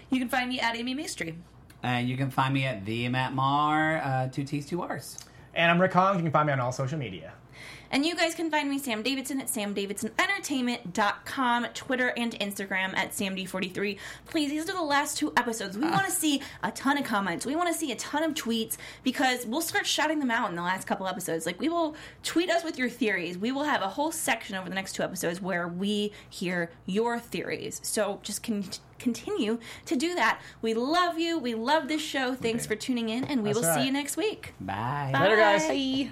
Speaker 5: You can find me at Amy Maestri.
Speaker 4: and you can find me at the Matt Mar, uh, two T's, two R's.
Speaker 3: And I'm Rick Hong. You can find me on all social media.
Speaker 1: And you guys can find me, Sam Davidson, at samdavidsonentertainment.com, Twitter and Instagram at samd43. Please, these are the last two episodes. We want to see a ton of comments. We want to see a ton of tweets because we'll start shouting them out in the last couple episodes. Like, we will tweet us with your theories. We will have a whole section over the next two episodes where we hear your theories. So just con- continue to do that. We love you. We love this show. Thanks for tuning in, and we
Speaker 3: That's
Speaker 1: will see you next week.
Speaker 4: Bye.
Speaker 3: Later, guys.
Speaker 1: Bye.